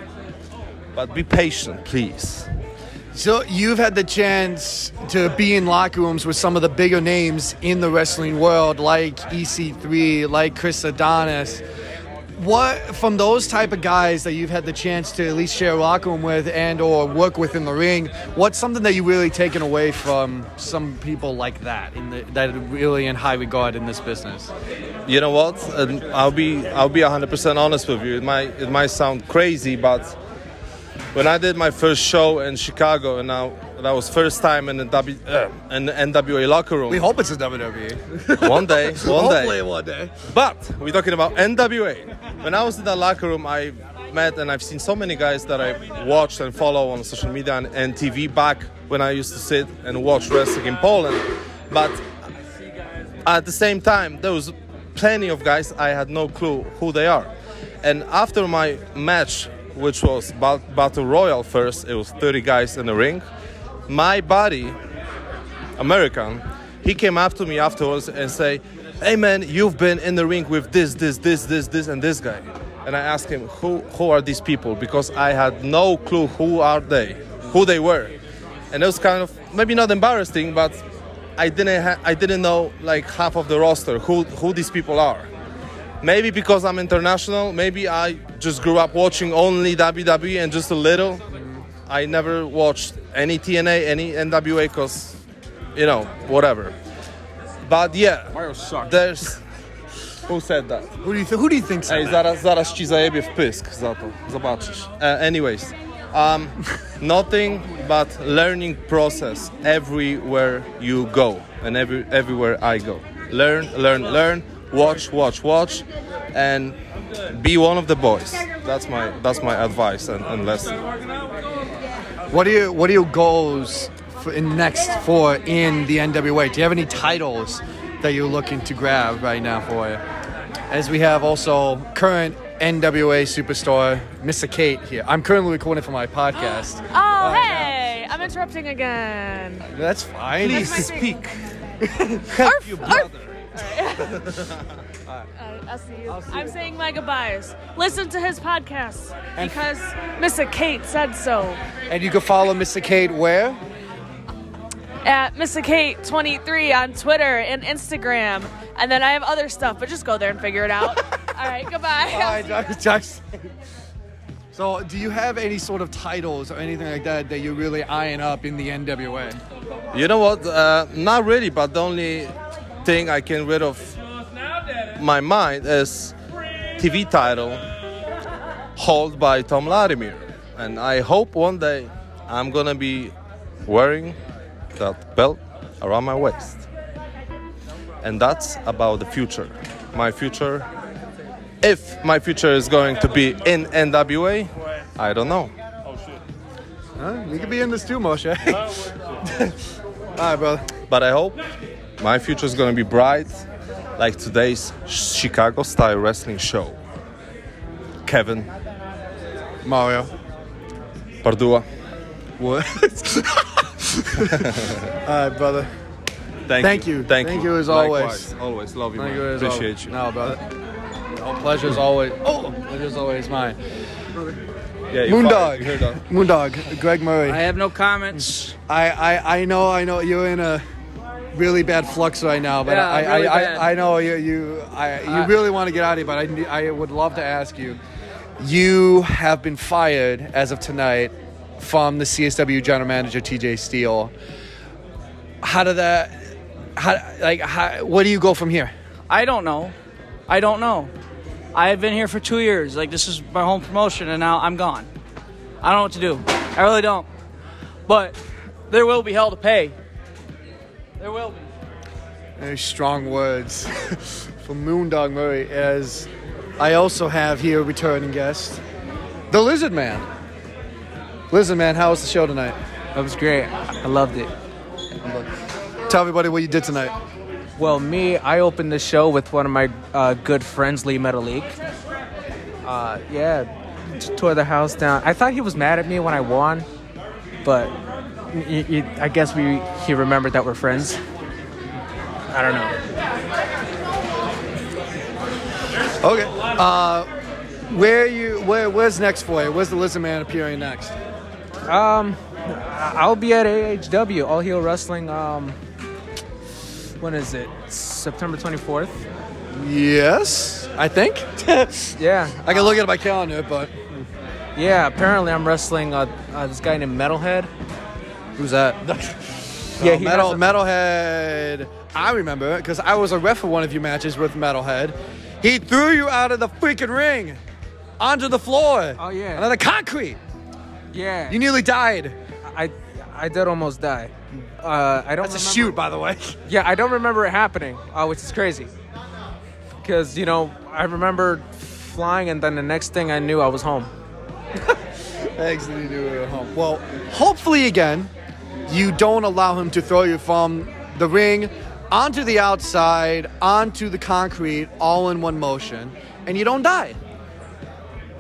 But be patient, please. So you've had the chance to be in locker rooms with some of the bigger names in the wrestling world, like EC3, like Chris Adonis. What from those type of guys that you've had the chance to at least share a locker room with and or work with in the ring? What's something that you really taken away from some people like that in the, that are really in high regard in this business? You know what? I'll be I'll be 100% honest with you. It might it might sound crazy, but when I did my first show in Chicago, and now that was first time in the w, uh, in the NWA locker room. We hope it's a WWE. one day, (laughs) one day. Hopefully one day. But we're talking about NWA. When I was in that locker room, I met and I've seen so many guys that I watched and follow on social media and, and TV back when I used to sit and watch wrestling in Poland. But at the same time, there was plenty of guys I had no clue who they are. And after my match, which was Ba- Battle Royal first, it was 30 guys in the ring. My buddy, American, he came up to me afterwards and say, "Hey man, you've been in the ring with this, this, this, this, this, and this guy." And I asked him, "Who, who are these people?" Because I had no clue who are they, who they were, and it was kind of maybe not embarrassing, but I didn't, ha- I didn't know like half of the roster who, who these people are. Maybe because I'm international, maybe I just grew up watching only WWE and just a little. I never watched any TNA, any NWA, because, you know, whatever. But yeah, there's. Who said that? Who do you, th- who do you think said Ej, zaraz, zaraz ci zajebie w pysk za to. Zobaczysz. Uh, anyways, Um, (laughs) nothing but learning process everywhere you go and every everywhere I go. Learn, learn, learn. Watch, watch, watch, and be one of the boys. That's my that's my advice and, and lesson. What are your What are your goals for in next for in the NWA? Do you have any titles that you're looking to grab right now for you? As we have also current NWA superstar Missa Kate here. I'm currently recording for my podcast. Oh, oh hey! I'm interrupting again. That's fine. Please That's my thing. (laughs) Help your brother. Alright, (laughs) I'll see you. I'm saying my goodbyes. Listen to his podcast And- because Missa Kate said so. And you can follow Missa Kate where? At Missa Kate 23 on Twitter and Instagram. And then I have other stuff, but just go there and figure it out. (laughs) All right, goodbye. Bye, Josh- Josh. So, do you have any sort of titles or anything like that that you're really eyeing up in the NWA? You know what? Uh, not really, but the only thing I can rid of my mind is TV title held by Thom Latimer, and I hope one day I'm gonna be wearing that belt around my waist. And that's about the future. My future. If my future is going to be in NWA, I don't know. Huh? We could be in this too, Moshe. (laughs) All right, brother. But I hope my future is going to be bright, like today's Chicago style wrestling show. Kevin, Mario, Pardua. What? (laughs) All right, brother. Thank, you. Thank you. Thank you. Thank, Thank you. you as always. Likewise. Always love you, Thank man. you as Appreciate always. you. No, brother. Oh, is always. Oh, pleasure's always mine. Yeah, Moondog. fired. You heard that. Moondog. Greg Murray. I have no comments. I, I, I know I know you're in a really bad flux right now, but Yeah, I, really I. I, I know you you I, you I- really want to get out of here, but I, I would love to ask you. You have been fired as of tonight from the CSW general manager TJ Steele. How did that? How like how, where do you go from here? I don't know. I don't know. I've been here for two years. Like this is my home promotion, and now I'm gone. I don't know what to do. I really don't. But there will be hell to pay. There will be. Very strong words (laughs) from Moondog Murray. As I also have here a returning guest, the Lizard Man. Lizard Man, how was the show tonight? That was great. I loved it. Tell everybody what you did tonight. Well, me, I opened the show with one of my uh, good friends, Lee Metalik. Uh, yeah, tore the house down. I thought he was mad at me when I won, but y- y- I guess we he remembered that we're friends. I don't know. Okay. Uh, where you? Where? Where's next for you? Where's the Lizard Man appearing next? Um, I'll be at AHW All Heel Wrestling. Um, when is it? September twenty fourth. Yes, I think. (laughs) yeah, I can look at my calendar, but yeah. Apparently, I'm wrestling uh, uh, this guy named Metalhead. Who's that? Yeah, (laughs) yeah, he metal has a- Metalhead. I remember it, because I was a ref for one of your matches with Metalhead. He threw you out of the freaking ring onto the floor. Oh yeah, onto the concrete. Yeah, You nearly died. I I did almost die. Uh, I don't. That's a shoot, by the way. (laughs) Yeah, I don't remember it happening, uh, which is crazy. Because you know, I remember flying, and then the next thing I knew, I was home. (laughs) Thanks that you do it at home. Well, hopefully again, you don't allow him to throw you from the ring onto the outside, onto the concrete, all in one motion, and you don't die.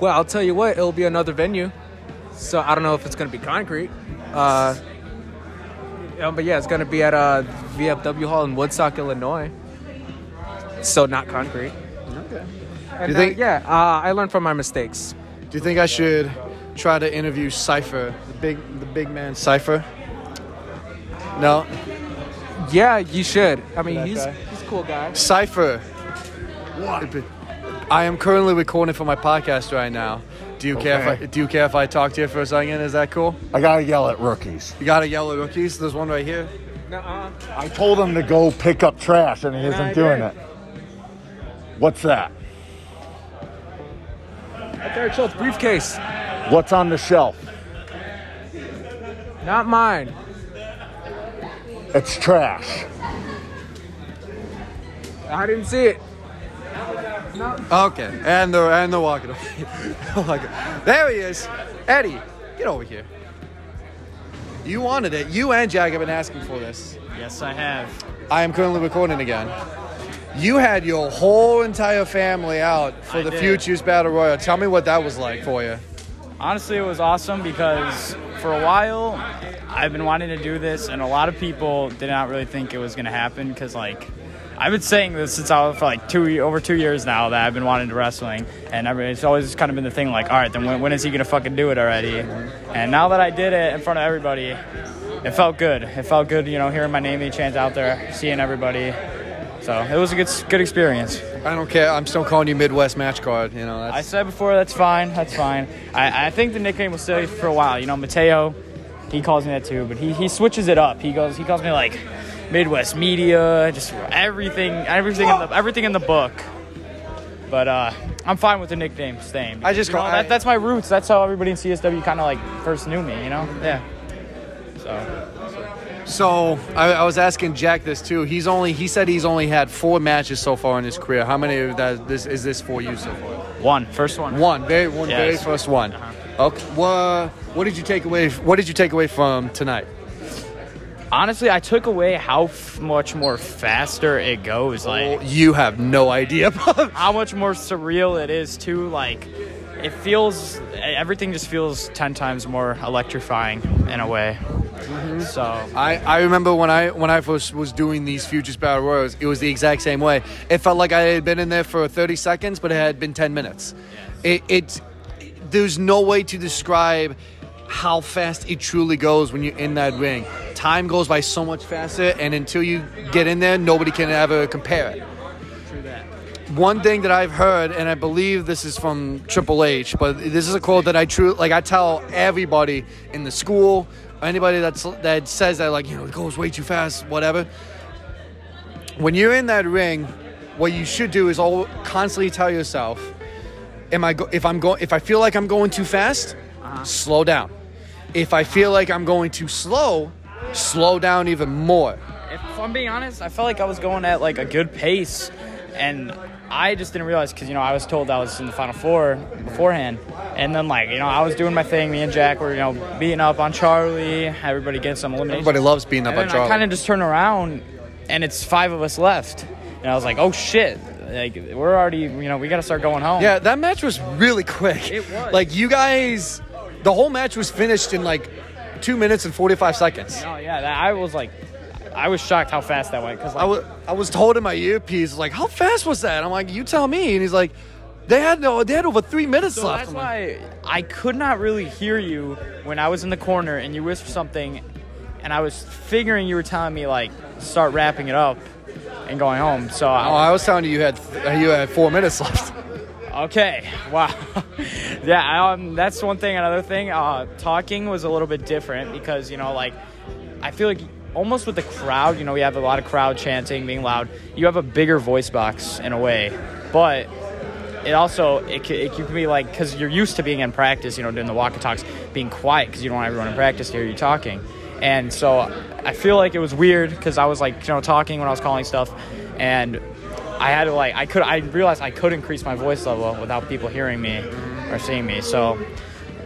Well, I'll tell you what, it'll be another venue. So I don't know if it's gonna be concrete. Uh, yeah, but yeah, it's gonna be at uh, VFW Hall in Woodstock, Illinois. So not concrete. Okay. And, Do you think- uh, yeah, uh, I learned from my mistakes. Do you think I should try to interview Cipher, the big, the big man Cipher? No. Yeah, you should. I mean, he's guy? he's a cool guy. Cipher. What? I am currently recording for my podcast right now. Do you care if I, Okay. do you care if I talk to you for a second? Is that cool? I gotta yell at rookies. You gotta yell at rookies. There's one right here. Nuh-uh. I told him to go pick up trash and he isn't I doing did. it. What's that? Derek Schultz briefcase. What's on the shelf? Not mine. It's trash. I didn't see it. Okay, and they're and they're walking away. (laughs) My God. there he is, Eddie. Get over here. You wanted it. You and Jack have been asking for this. Yes, I have. I am currently recording again. You had your whole entire family out for I the did. Futures Battle Royal. Tell me what that was like for you. Honestly, it was awesome because for a while I've been wanting to do this, and a lot of people did not really think it was going to happen because, like, I've been saying this since I was for like two over two years now that I've been wanting to wrestling, and every, it's always kind of been the thing like, all right, then when, when is he gonna fucking do it already? And now that I did it in front of everybody, it felt good. It felt good, you know, hearing my name being chanted out there, seeing everybody. So it was a good good experience. I don't care. I'm still calling you Midwest Match Card. You know, that's, I said before, that's fine. That's fine. I, I think the nickname will stay for a while. You know, Mateo, he calls me that too, but he, he switches it up. He goes, he calls me like Midwest Media, just everything, everything in the everything in the book. But uh, I'm fine with the nickname staying. I just You know, call- that, I- that's my roots. That's how everybody in CSW kind of like first knew me. You know, yeah. So So I, I was asking Jack this too. He's only he said he's only had four matches so far in his career. How many of that this is this for you so far? one, first one. One, very one, very first one. Uh-huh. Okay. What what did you take away? What did you take away from tonight? honestly, I took away how f- much more faster it goes. Like oh, You have no idea. how much more surreal it is too like it feels everything just feels 10 times more electrifying in a way mm-hmm. so I, I remember when I when I first was doing these Futures Battle Royals, it was the exact same way. It felt like I had been in there for 30 seconds, but it had been 10 minutes. It, it there's no way to describe how fast it truly goes when you're in that ring. Time goes by so much faster, and until you get in there, nobody can ever compare it. One thing that I've heard, and I believe this is from Triple H, but this is a quote that I true like I tell everybody in the school, anybody that's that says that like you know it goes way too fast, whatever. When you're in that ring, what you should do is all constantly tell yourself, "Am I go- if I'm going if I feel like I'm going too fast, uh-huh. slow down. If I feel like I'm going too slow, slow down even more." if i'm being honest i felt like i was going at like a good pace and i just didn't realize because you know i was told i was in the final four beforehand and then like you know i was doing my thing me and jack were you know beating up on charlie everybody getting some elimination Everybody loves beating up and on then Charlie. I kind of just turned around, and it's five of us left, and I was like, "Oh shit! Like we're already, you know, we got to start going home." Yeah, that match was really quick. It was. (laughs) Like you guys, the whole match was finished in like two minutes and forty five seconds. Oh yeah, that, I was like, I was shocked how fast that went because I was I was told in my earpiece like, how fast was that? I'm like, you tell me. And he's like, they had no, they had over three minutes So left. that's like, why I could not really hear you when I was in the corner and you whispered something, and I was figuring you were telling me like start wrapping it up and going home. So oh, I was telling you you had you had four minutes left. (laughs) Okay. Wow. (laughs) yeah. Um. That's one thing. Another thing. Uh, talking was a little bit different because you know, like, I feel like almost with the crowd, you know, we have a lot of crowd chanting, being loud. You have a bigger voice box in a way, but it also it can, it can be like because you're used to being in practice, you know, doing the walk and talks, being quiet because you don't want everyone in practice to hear you talking. And so I feel like it was weird because I was like, you know, talking when I was calling stuff, and I had to like I could I realized I could increase my voice level without people hearing me or seeing me. So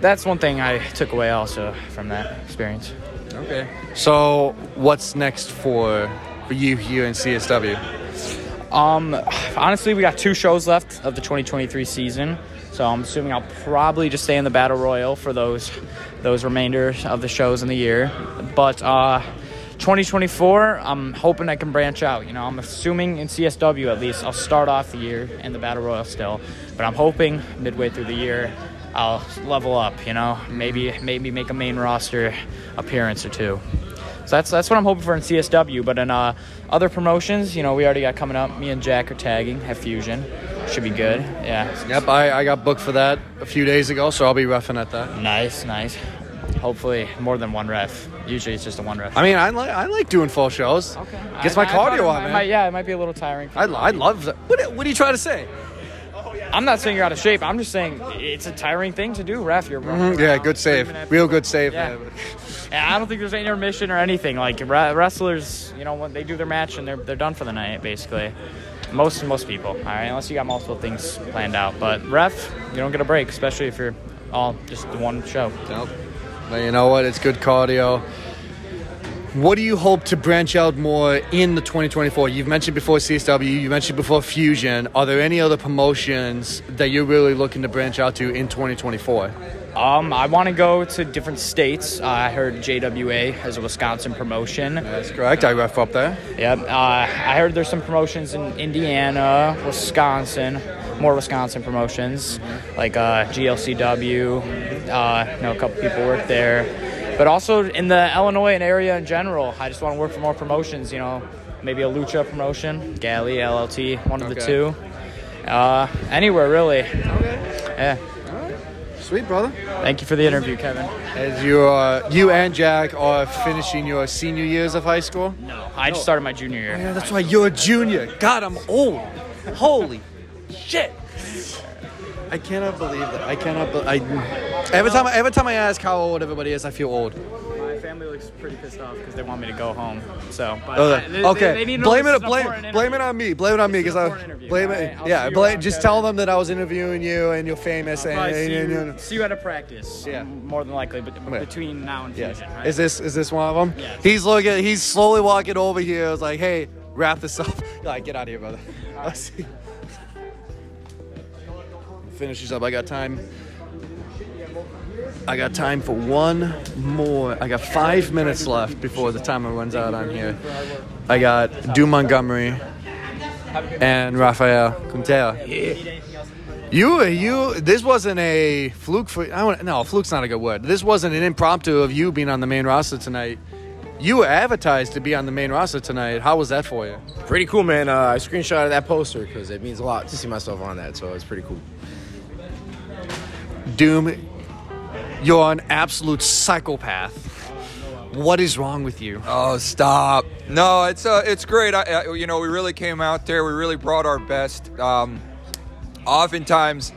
that's one thing I took away also from that experience. Okay. So what's next for for you here in CSW? Um, honestly, we got two shows left of the 2023 season, so I'm assuming I'll probably just stay in the battle royal for those those remainder of the shows in the year. But uh, 2024, I'm hoping I can branch out. You know, I'm assuming in CSW at least I'll start off the year in the battle royal still, but I'm hoping midway through the year I'll level up. You know, maybe maybe make a main roster appearance or two. So that's that's what I'm hoping for in CSW. But in uh, other promotions, you know, we already got coming up. Me and Jack are tagging at Fusion. Should be good. Yeah. Yep, I, I got booked for that a few days ago, so I'll be roughing at that. Nice, nice. Hopefully more than one ref. Usually it's just a one ref. I mean, I like I like doing full shows. Okay. Gets my I- I thought it cardio on, man. might- yeah, it might be a little tiring. for I. I love. What, what are you trying to say? I'm not saying you're out of shape. I'm just saying it's a tiring thing to do, ref. You're Mhm, Yeah, good save. Real good save. Yeah. Yeah, I don't think there's any intermission or anything. Like wrestlers, you know, when they do their match and they're they're done for the night, basically. Most most people, all right, unless you got multiple things planned out. But ref, you don't get a break, especially if you're all just the one show. Nope. But you know what? It's good cardio. What do you hope to branch out more in the 2024? You've mentioned before CSW, you mentioned before Fusion. Are there any other promotions that you're really looking to branch out to in 2024? Um, I want to go to different states. Uh, I heard JWA has a Wisconsin promotion. That's correct. I ref up there. Yep. Uh, I heard there's some promotions in Indiana, Wisconsin, more Wisconsin promotions like uh, GLCW. Uh, know a couple people work there, but also in the Illinois and area in general. I just want to work for more promotions. You know, maybe a lucha promotion, Galley, LLT, one of the two. Uh, anywhere really. Okay. Yeah. Sweet, brother. Thank you for the interview, Kevin. As you, uh, you and Jack are finishing your senior years of high school? No, I just started my junior year. Yeah, that's why You're a junior. God, I'm old. Holy shit. I cannot believe that. I cannot. Be- I every time. Every time I ask how old everybody is, I feel old. My family looks pretty pissed off because they want me to go home. So, but Oh, I- they- okay, they need to know blame this it. is Blame, blame it on me. Blame it on me because I blame All it. right, I'll yeah, you blame. around, Just Kevin. tell them that I was interviewing you and you're famous I'll and, probably see and- you, and- see you at a practice. Yeah. more than likely, but Okay. between now and Yes. Fusion. Right? Is this is this one of them? Yes. He's looking. He's slowly walking over here. I was like, hey, wrap this up. (laughs) Like, get out of here, brother. Let's see. Finish this up. I got time. I got time for one more. I got five minutes left before the timer runs out on here. I got Doom Montgomery and Rafael Quintela. You, you. This wasn't a fluke for. I don't, no, fluke's not a good word. This wasn't an impromptu of you being on the main roster tonight. You were advertised to be on the main roster tonight. How was that for you? Pretty cool, man. Uh, I screenshotted that poster because it means a lot to see myself on that, so it's pretty cool. Doom, you're an absolute psychopath. What is wrong with you? Oh, stop! No, it's uh, it's great. I, I, you know, we really came out there. We really brought our best. Um, oftentimes,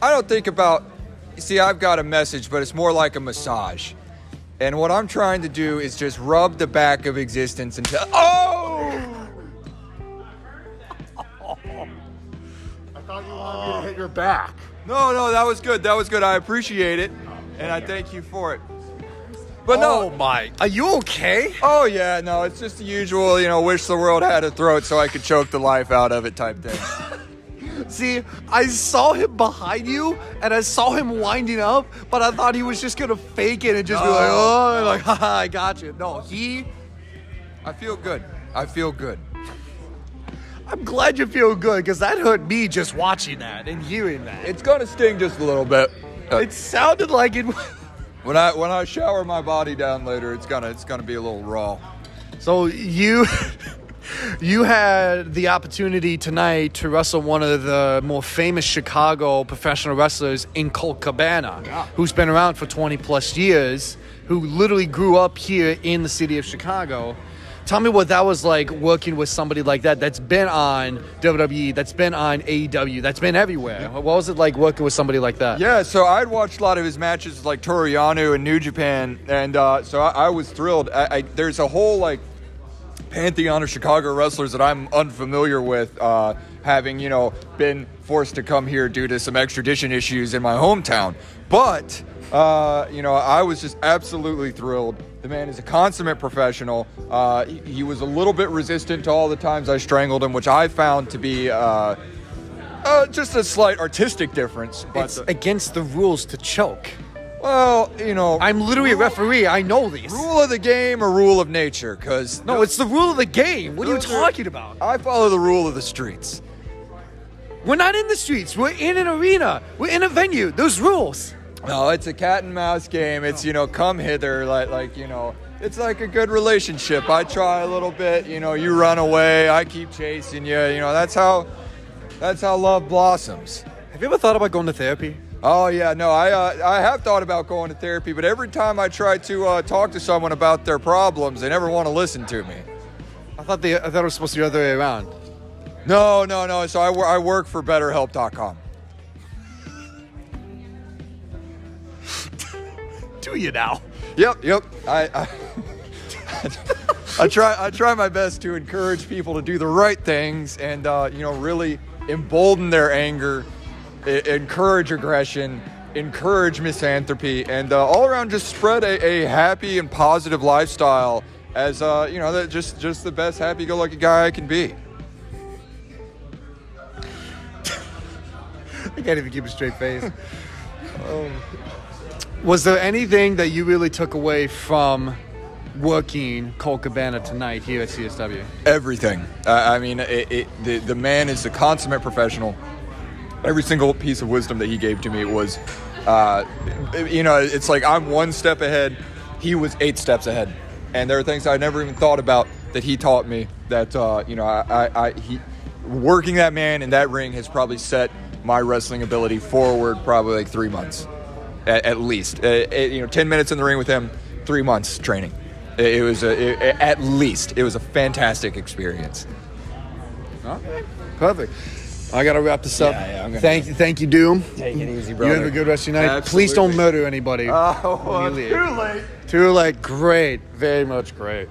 I don't think about. You see, I've got a message, but it's more like a massage. And what I'm trying to do is just rub the back of existence until. Oh! I thought you wanted me to hit your back. No, no, that was good. That was good. I appreciate it, and I thank you for it. But no, Oh my, are you okay? Oh yeah, no, it's just the usual, you know, wish the world had a throat so I could choke the life out of it type thing. (laughs) See, I saw him behind you, and I saw him winding up, but I thought he was just gonna fake it and just be like, Oh. "Oh, and like, (laughs) haha, I got you." No, he. I feel good. I feel good. I'm glad you feel good because that hurt me just watching that and hearing that. It's gonna sting just a little bit. Uh, It sounded like it. when I when I shower my body down later, it's gonna it's gonna be a little raw. So you (laughs) you had the opportunity tonight to wrestle one of the more famous Chicago professional wrestlers in Colt Cabana, who's been around for 20 plus years, who literally grew up here in the city of Chicago. Tell me what that was like working with somebody like that that's been on WWE, that's been on AEW, that's been everywhere. What was it like working with somebody like that? Yeah, so I'd watched a lot of his matches like Toriano and New Japan, and uh, so I, I was thrilled. I, I, there's a whole like pantheon of Chicago wrestlers that I'm unfamiliar with, uh, having you know been forced to come here due to some extradition issues in my hometown. But uh, you know, I was just absolutely thrilled. The man is a consummate professional. Uh, he, he was a little bit resistant to all the times I strangled him, which I found to be. Uh, uh, just a slight artistic difference, but It's against the rules to choke. well, you know, I'm literally a referee. I know these. rule of the game or rule of nature? Because No, it's the rule of the game. What are you are- talking about? I follow the rule of the streets. We're not in the streets. We're in an arena. We're in a venue. Those rules. No, it's a cat and mouse game. It's you know, come hither, like like you know, it's like a good relationship. I try a little bit, you know, you run away, I keep chasing you. You know, that's how that's how love blossoms. Have you ever thought about going to therapy? Oh yeah, no, I uh, I have thought about going to therapy, but every time I try to uh, talk to someone about their problems, they never want to listen to me. I thought they, I thought it was supposed to be the other way around. No, no, no. So I, I work for BetterHelp.com. Do you now? Yep, yep. I, I, (laughs) I try. I try my best to encourage people to do the right things, and uh, you know, really embolden their anger, e- encourage aggression, encourage misanthropy, and uh, all around just spread a, a happy and positive lifestyle. As uh, you know, that just just the best happy-go-lucky guy I can be. (laughs) I can't even keep a straight face. Um, (laughs) was there anything that you really took away from working Colt Cabana tonight here at CSW? Everything. I mean, it, it, the the man is a consummate professional. Every single piece of wisdom that he gave to me was, uh, you know, it's like I'm one step ahead. He was eight steps ahead, and there are things I never even thought about that he taught me. That uh, you know, I, I, I he working that man in that ring has probably set my wrestling ability forward probably like three months, at, at least. Uh, uh, you know, ten minutes in the ring with him, three months training. It, it was a, it, at least it was a fantastic experience. Okay, perfect. I gotta wrap this up. Yeah, yeah, I'm gonna- thank you, thank you, Doom. Take it easy, bro. You have a good rest of your night. Please don't murder anybody. Oh, when you (laughs) leave. too late. Too late. Great. Very much great.